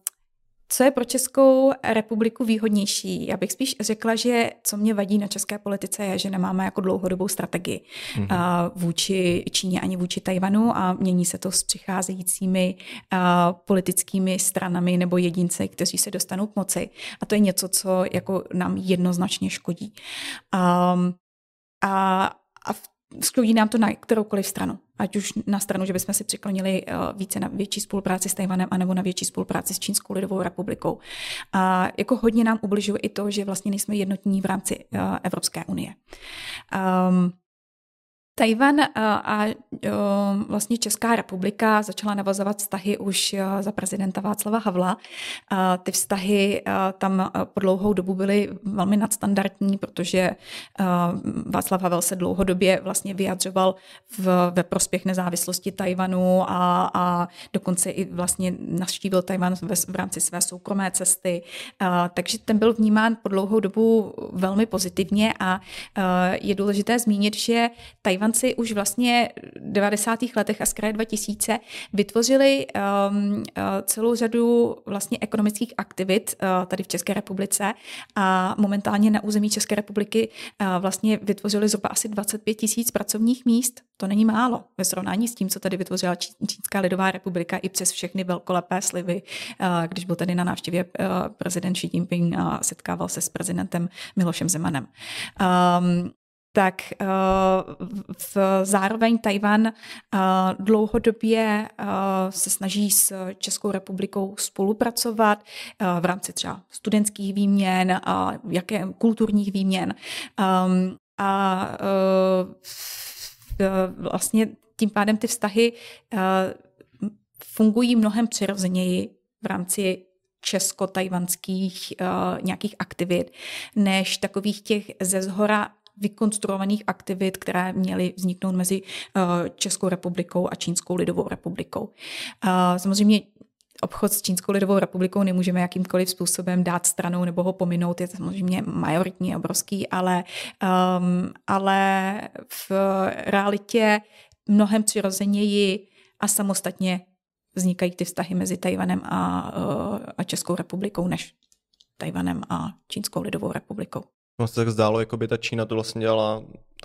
Speaker 1: co je pro Českou republiku výhodnější? Já bych spíš řekla, že co mě vadí na české politice je, že nemáme jako dlouhodobou strategii mm-hmm. vůči Číně ani vůči Tajvanu a mění se to s přicházejícími politickými stranami nebo jedinci, kteří se dostanou k moci. A to je něco, co jako nám jednoznačně škodí. Um, a, a v sklodí nám to na kteroukoliv stranu. Ať už na stranu, že bychom si přiklonili eh, více na větší spolupráci s Tajvanem, anebo na větší spolupráci s Čínskou lidovou republikou. A jako hodně nám ubližuje i to, že vlastně nejsme jednotní v rámci eh, Evropské unie. Um, Tajvan eh, a eh, vlastně Česká republika začala navazovat vztahy už eh, za prezidenta Václava Havla. Ty vztahy tam po dlouhou dobu byly velmi nadstandardní, protože Václav Havel se dlouhodobě vlastně vyjadřoval v, ve prospěch nezávislosti Tajvanu a, a dokonce i vlastně navštívil Tajvan v, v rámci své soukromé cesty. Takže ten byl vnímán po dlouhou dobu velmi pozitivně a je důležité zmínit, že Tajvan Tajvanci už vlastně v 90. letech a z kraje 2000 vytvořili um, uh, celou řadu vlastně ekonomických aktivit uh, tady v České republice a momentálně na území České republiky uh, vlastně vytvořili zhruba asi 25 tisíc pracovních míst. To není málo ve srovnání s tím, co tady vytvořila Čínská lidová republika i přes všechny velkolepé slivy, uh, když byl tady na návštěvě uh, prezident Xi Jinping a setkával se s prezidentem Milošem Zemanem. Um, tak uh, v, zároveň Tajvan uh, dlouhodobě uh, se snaží s Českou republikou spolupracovat v rámci třeba studentských výměn a jaké kulturních výměn. Um, a vlastně tím pádem ty vztahy fungují mnohem přirozeněji v rámci česko-tajvanských uh, nějakých aktivit, než takových těch ze zhora vykonstruovaných aktivit, které měly vzniknout mezi eh, Českou republikou a Čínskou lidovou republikou. Eh, samozřejmě obchod s Čínskou lidovou republikou nemůžeme jakýmkoliv způsobem dát stranou nebo ho pominout, je to samozřejmě majoritní, obrovský, ale, um, ale v realitě mnohem přirozeněji a samostatně vznikají ty vztahy mezi Tajvanem a, eh, a Českou republikou než Tajvanem a Čínskou lidovou republikou.
Speaker 2: No se tak zdálo, jako by ta Čína to vlastně dělala,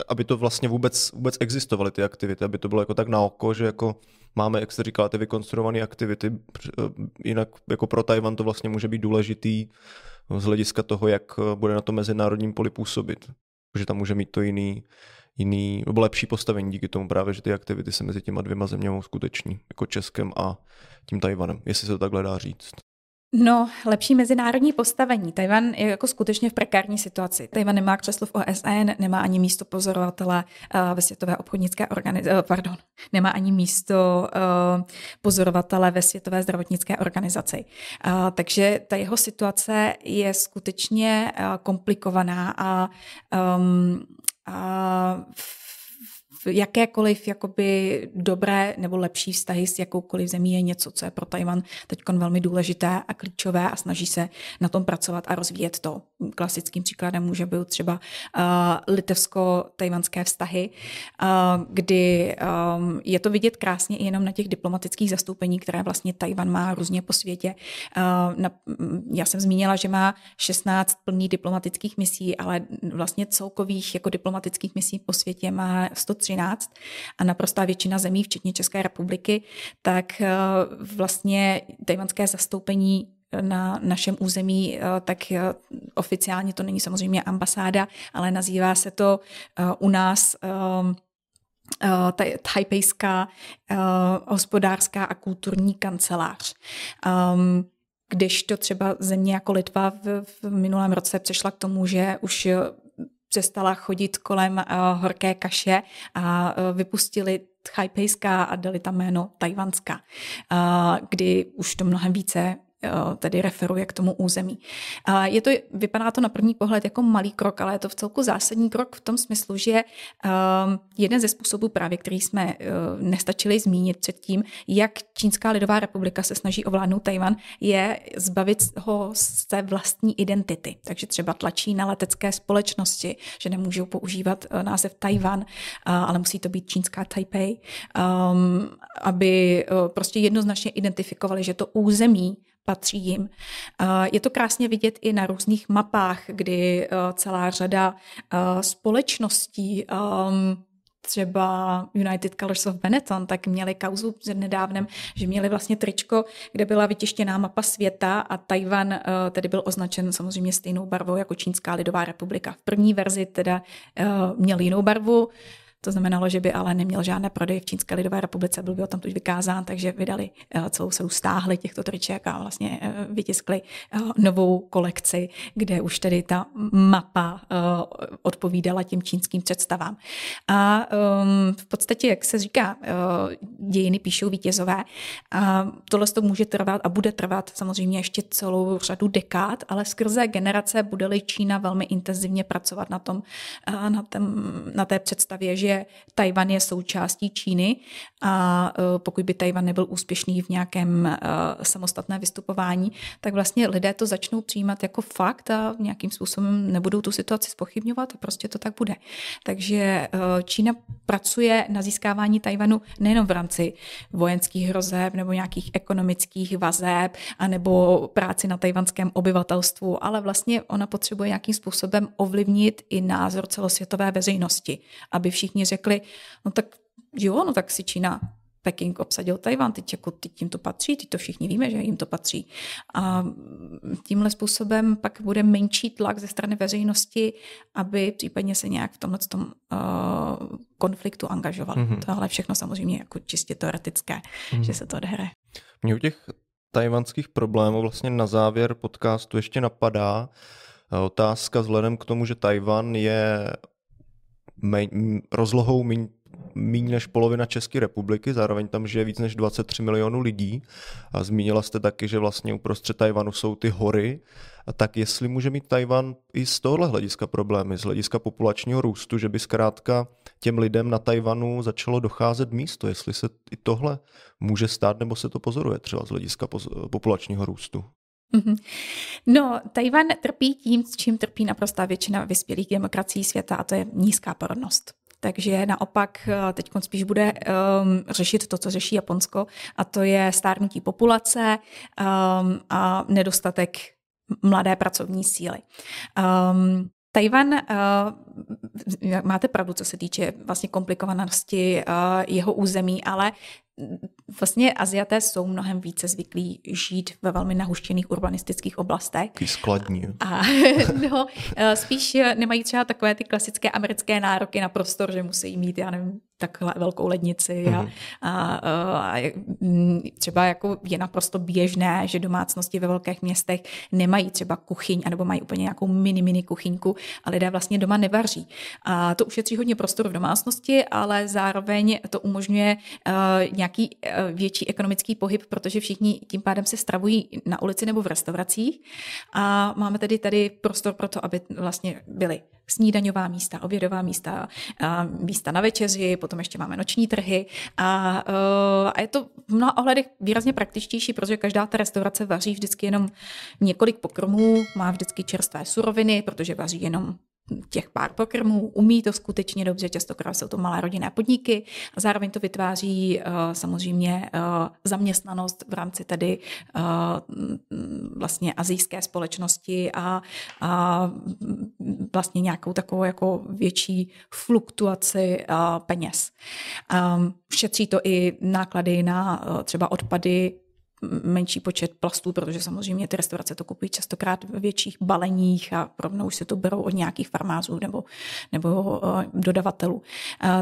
Speaker 2: aby to vlastně vůbec, vůbec existovaly ty aktivity, aby to bylo jako tak na oko, že jako máme, jak jste říkala, ty vykonstruované aktivity, jinak jako pro Tajvan to vlastně může být důležitý z hlediska toho, jak bude na to mezinárodním poli působit. Že tam může mít to jiný, jiný, nebo lepší postavení díky tomu právě, že ty aktivity se mezi těma dvěma zeměmi skuteční, jako Českem a tím Tajvanem, jestli se to takhle dá říct.
Speaker 1: No, lepší mezinárodní postavení. Tajvan je jako skutečně v prekární situaci. Tajvan nemá křeslo v OSN, nemá ani místo pozorovatele uh, ve Světové obchodnické organizaci, uh, pardon, nemá ani místo uh, pozorovatele ve Světové zdravotnické organizaci. Takže ta jeho situace je skutečně komplikovaná a, um, a jakékoliv jakoby dobré nebo lepší vztahy s jakoukoliv zemí je něco, co je pro Tajvan teď velmi důležité a klíčové a snaží se na tom pracovat a rozvíjet to. Klasickým příkladem může být třeba uh, litevsko-tajvanské vztahy, uh, kdy um, je to vidět krásně i jenom na těch diplomatických zastoupení, které vlastně Tajvan má různě po světě. Uh, na, já jsem zmínila, že má 16 plných diplomatických misí, ale vlastně celkových jako diplomatických misí po světě má 113 a naprostá většina zemí, včetně České republiky, tak eh, vlastně tajvanské zastoupení na našem území, eh, tak eh, oficiálně to není samozřejmě ambasáda, ale nazývá se to u nás tajpejská hospodářská a kulturní kancelář. Um, když to třeba země jako Litva v, v minulém roce přešla k tomu, že už přestala chodit kolem uh, horké kaše a uh, vypustili Tchajpejská a dali tam jméno Tajvanská, uh, kdy už to mnohem více tedy referuje k tomu území. Je to, vypadá to na první pohled jako malý krok, ale je to v celku zásadní krok v tom smyslu, že ehm, jeden ze způsobů právě, který jsme eh, nestačili zmínit předtím, jak Čínská lidová republika se snaží ovládnout Tajvan, je zbavit ho té vlastní identity. Takže třeba tlačí na letecké společnosti, že nemůžou používat eh, název Tajvan, ale musí to být čínská Taipei, ehm, aby prostě jednoznačně identifikovali, že to území patří jim. Je to krásně vidět i na různých mapách, kdy eh, celá řada eh, společností ehm, třeba United Colors of Benetton, tak měli kauzu před nedávnem, že měli vlastně tričko, kde byla vytištěná mapa světa a Tajvan uh, tedy byl označen samozřejmě stejnou barvou jako Čínská lidová republika. V první verzi teda uh, měl jinou barvu, to znamenalo, že by ale neměl žádné prodej v Čínské lidové republice, byl by tam tuž vykázán, takže vydali eh, celou se stáhli těchto triček a vlastně eh, vytiskli eh, novou kolekci, kde už tedy ta mapa odpovídala těm čínským představám. A ehm, v podstatě, jak se říká, dějiny píšou vítězové. A tohle to může trvat a bude trvat samozřejmě ještě celou řadu dekád, ale skrze generace bude-li Čína velmi intenzivně pracovat na tom, na, tém, na té představě, že že Tajvan je součástí Číny a e, pokud by Tajvan nebyl úspěšný v nějakém e, samostatné vystupování, tak vlastně lidé to začnou přijímat jako fakt a nějakým způsobem nebudou tu situaci spochybňovat a prostě to tak bude. Takže e, Čína pracuje na získávání Tajvanu nejenom v rámci vojenských hrozeb nebo nějakých ekonomických vazeb a nebo práci na tajvanském obyvatelstvu, ale vlastně ona potřebuje nějakým způsobem ovlivnit i názor celosvětové veřejnosti, aby všichni všichni řekli, no tak jo, no tak si Čína Peking obsadil Tajvan, teď, jako, teď jim to patří, teď to všichni víme, že jim to patří. A tímhle způsobem pak bude menší tlak ze strany veřejnosti, aby případně se nějak v tomhle tom, uh, konfliktu angažoval. Mm-hmm. Tohle všechno samozřejmě jako čistě teoretické, mm-hmm. že se to odehraje.
Speaker 2: Mě u těch tajvanských problémů vlastně na závěr podcastu ještě napadá eh, otázka vzhledem k tomu, že Tajvan je méně, rozlohou méně méně než polovina České republiky, zároveň tam žije víc než 23 milionů lidí. A zmínila jste taky, že vlastně uprostřed Tajvanu jsou ty hory. A tak jestli může mít Tajvan i z tohle hlediska problémy, z hlediska populačního růstu, že by zkrátka těm lidem na Tajvanu začalo docházet místo, jestli se i tohle může stát, nebo se to pozoruje třeba z hlediska populačního růstu.
Speaker 1: Mm-hmm. No, Tajvan trpí tím, s čím trpí naprostá většina vyspělých demokracií světa, a to je nízká porodnost. Takže naopak eh, teď spíš bude um, řešit to, co řeší Japonsko, a to je stárnutí populace um, a nedostatek mladé pracovní síly. Um, Tajvan, uh, máte pravdu, co se týče vlastně komplikovanosti uh, jeho území, ale vlastně Aziaté jsou mnohem více zvyklí žít ve velmi nahuštěných urbanistických oblastech.
Speaker 2: Taký skladní.
Speaker 1: A no, eh, spíš nemají třeba takové ty klasické americké nároky na prostor, že musí mít, já nevím, takhle velkou lednici mm-hmm. a, a, a třeba jako je naprosto běžné, že domácnosti ve velkých městech nemají třeba kuchyň, anebo mají úplně nějakou mini, mini kuchyňku a lidé vlastně doma nevaří. A to ušetří hodně prostoru v domácnosti, ale zároveň to umožňuje uh, nějaký uh, větší ekonomický pohyb, protože všichni tím pádem se stravují na ulici nebo v restauracích a máme tedy tady prostor pro to, aby vlastně byli snídaňová místa, obědová místa, místa na večeři, potom ještě máme noční trhy a, a je to v mnoha ohledech výrazně praktičtější, protože každá ta restaurace vaří vždycky jenom několik pokrmů, má vždycky čerstvé suroviny, protože vaří jenom těch pár pokrmů, umí to skutečně dobře, častokrát jsou to malé rodinné podniky a zároveň to vytváří uh, samozřejmě uh, zaměstnanost v rámci tedy uh, vlastně azijské společnosti a, a vlastně nějakou takovou jako větší fluktuaci peněz. Šetří to i náklady na třeba odpady menší počet plastů, protože samozřejmě ty restaurace to kupují častokrát ve větších baleních a rovnou už se to berou od nějakých farmářů nebo, nebo uh, dodavatelů. Uh,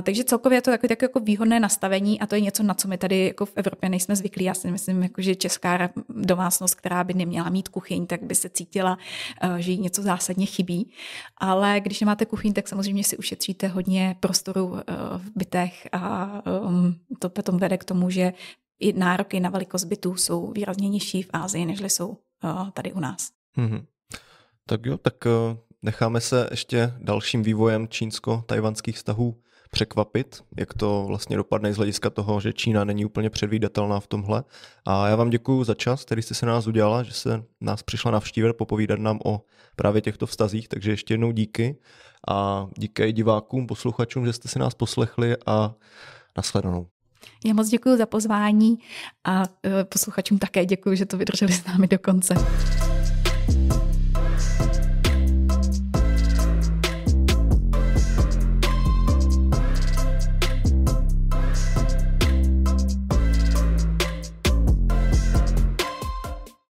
Speaker 1: takže celkově je to takový tak jako výhodné nastavení a to je něco, na co my tady jako v Evropě nejsme zvyklí. Já si myslím, jako, že česká domácnost, která by neměla mít kuchyň, tak by se cítila, uh, že jí něco zásadně chybí. Ale když nemáte kuchyň, tak samozřejmě si ušetříte hodně prostoru v bytech a to potom vede k tomu, že i nároky na velikost bytů jsou výrazně nižší v Ázii, než jsou uh, tady u nás. Mm-hmm.
Speaker 2: Tak jo, tak uh, necháme se ještě dalším vývojem čínsko-tajvanských vztahů překvapit, jak to vlastně dopadne z hlediska toho, že Čína není úplně předvídatelná v tomhle. A já vám děkuji za čas, který jste se nás udělala, že se nás přišla navštívit, popovídat nám o právě těchto vztazích, takže ještě jednou díky a díky i divákům, posluchačům, že jste si nás poslechli a nasledanou.
Speaker 1: Já moc děkuji za pozvání a e, posluchačům také děkuji, že to vydrželi s námi do konce.